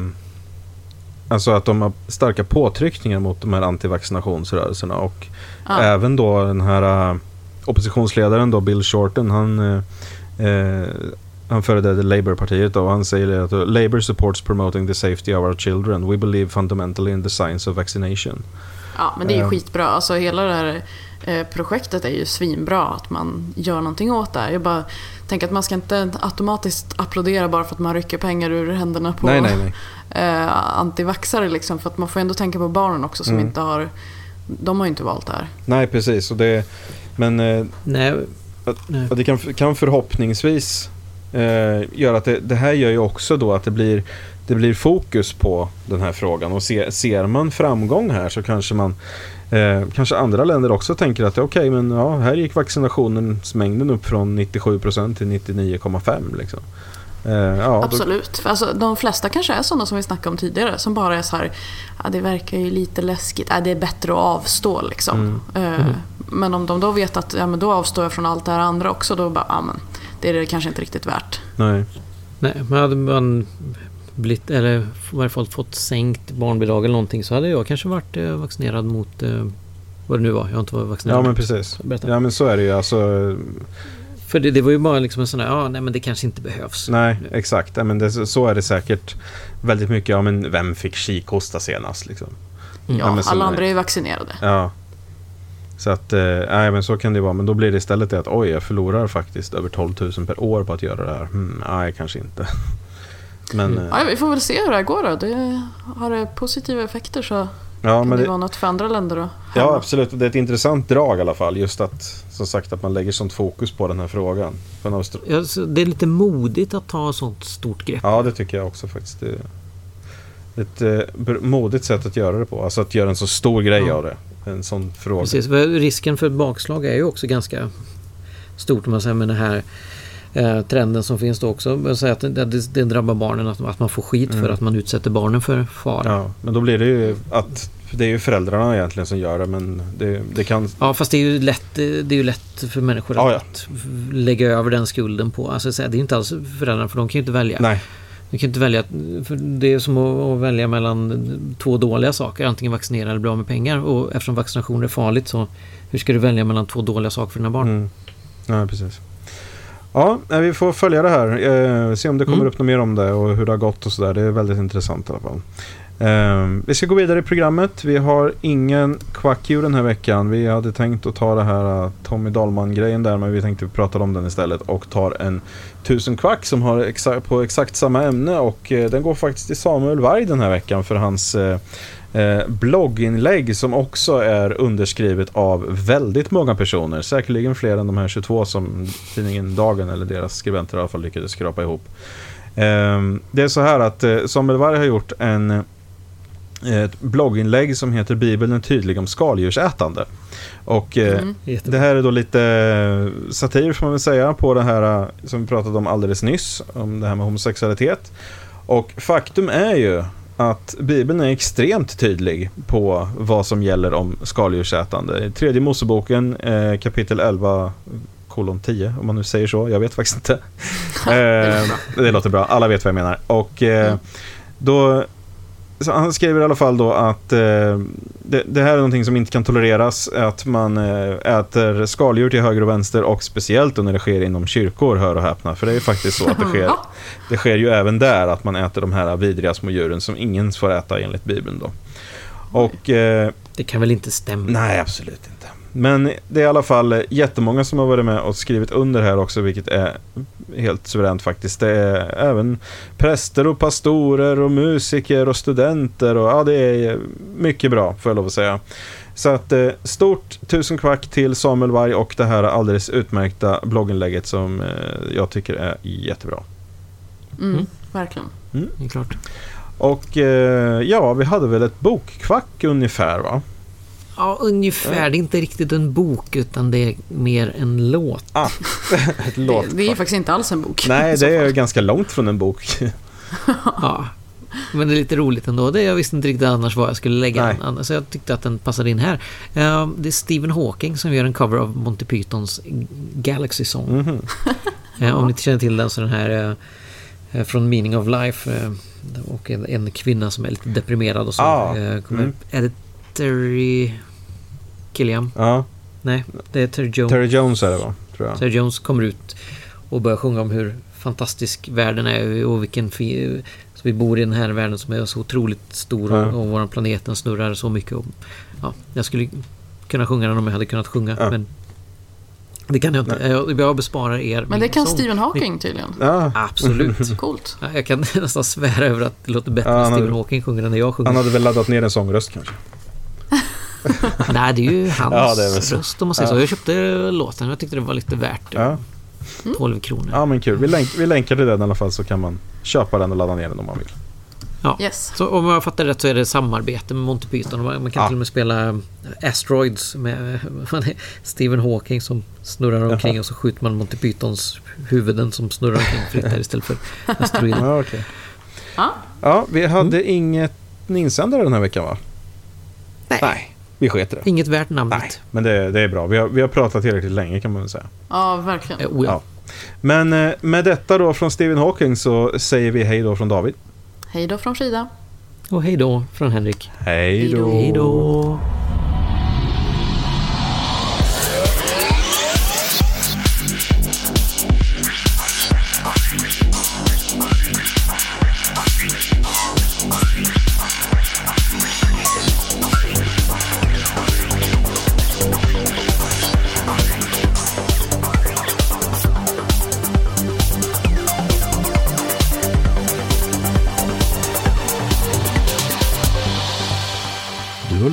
Alltså att de har starka påtryckningar mot de här antivaccinationsrörelserna och Ja. även då den här äh, oppositionsledaren då Bill Shorten han eh, eh, han företräder Labourpartiet och han säger att Labour supports promoting the safety of our children. We believe fundamentally in the science of vaccination. Ja, men det är ju Ehm. skitbra. Alltså hela det här eh, projektet är ju svinbra att man gör någonting åt det här. Jag bara tänker att man ska inte automatiskt applådera bara för att man rycker pengar ur händerna på Nej, nej, nej. Eh, antivaxare liksom. För att man får ändå tänka på barnen också som Mm. inte har... De har ju inte valt det här. Nej, precis. Och det, men eh, Nej, att, Nej. att det kan, kan förhoppningsvis eh, göra att det, det här gör ju också då att det blir, det blir fokus på den här frågan. Och se, ser man framgång här så kanske man eh, kanske andra länder också tänker att okej, men ja, här gick vaccinationsmängden upp från 97% till 99,5 liksom. Eh, ja, då- Absolut. För Alltså, de flesta kanske är sådana som vi snackade om tidigare. Som bara är så här, ja, det verkar ju lite läskigt. Ja, det är bättre att avstå liksom. Mm. Eh, Men om de då vet att ja, men då avstår jag från allt det här andra också. Då bara, ja, men det är det kanske inte riktigt värt. Nej. nej, men hade man blivit, eller i varje fall fått sänkt barnbidrag eller någonting så hade jag kanske varit eh, vaccinerad mot eh, vad det nu var. Jag har inte varit vaccinerad. Ja, men precis. Berätta. Ja, men så är det ju. Alltså, För det, det var ju bara liksom en sån där, ja nej men det kanske inte behövs. nej, exakt. Ja, men det, så är det säkert väldigt mycket. Ja, men vem fick kikhosta senast liksom? Mm. Ja, Ja, alla andra är ju vaccinerade. Ja. Så att, eh, nej men så kan det vara. Men då blir det istället det att oj, jag förlorar faktiskt över 12 000 per år på att göra det här. Hmm, nej, kanske inte. Men, eh, Ja, vi får väl se hur det här går då. Det, har det positiva effekter så ja, kan men det, det, vara något för andra länder då. ja, absolut. Det är ett intressant drag i alla fall. Just att, som sagt, att man lägger sånt fokus på den här frågan. Ja, det är lite modigt att ta sånt stort grepp. ja, det tycker jag också faktiskt. Det är ett eh, modigt sätt att göra det på. Alltså att göra en så stor grej Ja. av det. En sån fråga. Precis, risken för ett bakslag är ju också ganska stort om man säger med den här eh, trenden som finns då också. Jag säger att det, det, drabbar barnen, att, att man får skit för Mm. att man utsätter barnen för fara. Ja. Ja, men då blir det ju att det är ju föräldrarna egentligen som gör det. Men det, det kan fast det är ju lätt, det är ju lätt för människor Ja, ja. att lägga över den skulden på. Alltså, det är inte alls föräldrarna för de kan ju inte välja. Nej, De kan inte välja, för det är som att, välja mellan två dåliga saker. Antingen vaccinera eller bli av med pengar. Och eftersom vaccinationer är farligt så hur ska du välja mellan två dåliga saker för dina barn? Mm. Ja, precis. Ja, vi får följa det här. Eh, se om det kommer Mm. upp något mer om det och hur det har gått och sådär. Det är väldigt intressant i alla fall. Eh, vi ska gå vidare i programmet. Vi har ingen kvackdjur den här veckan. Vi hade tänkt att ta det här uh, Tommy Dahlman-grejen där, men vi tänkte prata om den istället och tar en tusen kvack som har exa- på exakt samma ämne och eh, den går faktiskt till Samuel Varg den här veckan för hans eh, eh, blogginlägg som också är underskrivet av väldigt många personer. Säkerligen fler än de här 22 som tidningen Dagen eller deras skribenter i alla fall lyckades skrapa ihop. Eh, det är så här att eh, Samuel Varg har gjort en eh, ett blogginlägg som heter Bibeln är tydlig om skaldjursätande. Och eh, Mm. Jättebra. det här är då lite eh, satir får man väl säga på det här eh, som vi pratade om alldeles nyss. Om det här med homosexualitet. Och faktum är ju att Bibeln är extremt tydlig på vad som gäller om skaldjursätande. I tredje Moseboken eh, kapitel 11 kolon 10 om man nu säger så. Jag vet faktiskt inte. (laughs) Eh, det låter bra. Alla vet vad jag menar. Och eh, Mm. då så han skriver i alla fall då att eh, det, det här är någonting som inte kan tolereras. Att man eh, äter skaldjur till höger och vänster och speciellt då när det sker inom kyrkor, hör och häpna. För det är ju faktiskt så att det sker, det sker ju även där att man äter de här vidriga små djuren som ingen får äta enligt Bibeln då. Och eh, Det kan väl inte stämma? Nej, absolut inte. Men det är i alla fall jättemånga som har varit med och skrivit under här också, vilket är helt suveränt faktiskt. Det är även präster och pastorer och musiker och studenter och ja, det är mycket bra får jag lov att säga. Så att eh, stort tusen kvack till Samuel Varg och det här alldeles utmärkta blogginlägget som eh, jag tycker är jättebra. Mm, Mm. Verkligen. Det är klart. Och eh, ja, vi hade väl ett bokkvack ungefär va? Ja, ungefär. Det är inte riktigt en bok utan det är mer en låt. Ah, (laughs) ett Det, det är ju faktiskt inte alls en bok. Nej, det är ganska långt från en bok. (laughs) Ja. Men det är lite roligt ändå. Det jag visste inte riktigt annars var jag skulle lägga Nej. den. Så jag tyckte att den passade in här. Eh, Det är Stephen Hawking som gör en cover av Monty Pythons Galaxy Song. Mhm. (laughs) Eh, Om ni inte känner till den så den här eh, från Meaning of Life. Och en, en kvinna som är lite deprimerad och så. Ah, kommer, mm. Är det Terry Gilliam? Ja, Nej, det är Terry Jones. Terry Jones är det va? Tror jag. Terry Jones kommer ut och börjar sjunga om hur fantastisk världen är och vilken fi- så vi bor i den här världen som är så otroligt stor Ja. och, och vår planeten snurrar så mycket. Och, ja, jag skulle kunna sjunga den om jag hade kunnat sjunga Ja. men det kan jag inte. Jag, jag besparar er Men det kan sång. Stephen Hawking tydligen. Ja, Absolut. (laughs) Coolt. Ja, Jag kan (laughs) nästan svära över att det låter bättre Ja, när Stephen Hawking sjunger än när jag sjunger. han hade väl laddat ner en sångröst kanske. (laughs) Nej, det är ju hans Ja, det är röst om man säger Ja. så. Jag köpte låten och jag tyckte det var lite värt Ja. 12 kronor. ja, men kul. Vi, länk, vi länkar till den i alla fall så kan man köpa den och ladda ner den om man vill. Ja. Yes. Så om jag fattar rätt så är det samarbete med Monty Python. Man kan Ja. till och med spela Asteroids med Stephen Hawking som snurrar omkring och så skjuter man Monty Pythons huvuden som snurrar omkring fritt här istället för asteroider. Ja, okej. Ja. Ja, vi hade inget insändare den här veckan va? Nej. Vi sket det. Inget värt namnet. Nej, men det, det är bra. Vi har, vi har pratat tillräckligt länge kan man väl säga. Ja, verkligen. Eh, oh ja. Ja. Men eh, med detta då från Stephen Hawking så säger vi hej då från David. Hej då från Frida. Och hej då från Henrik. Hej då. Hej då.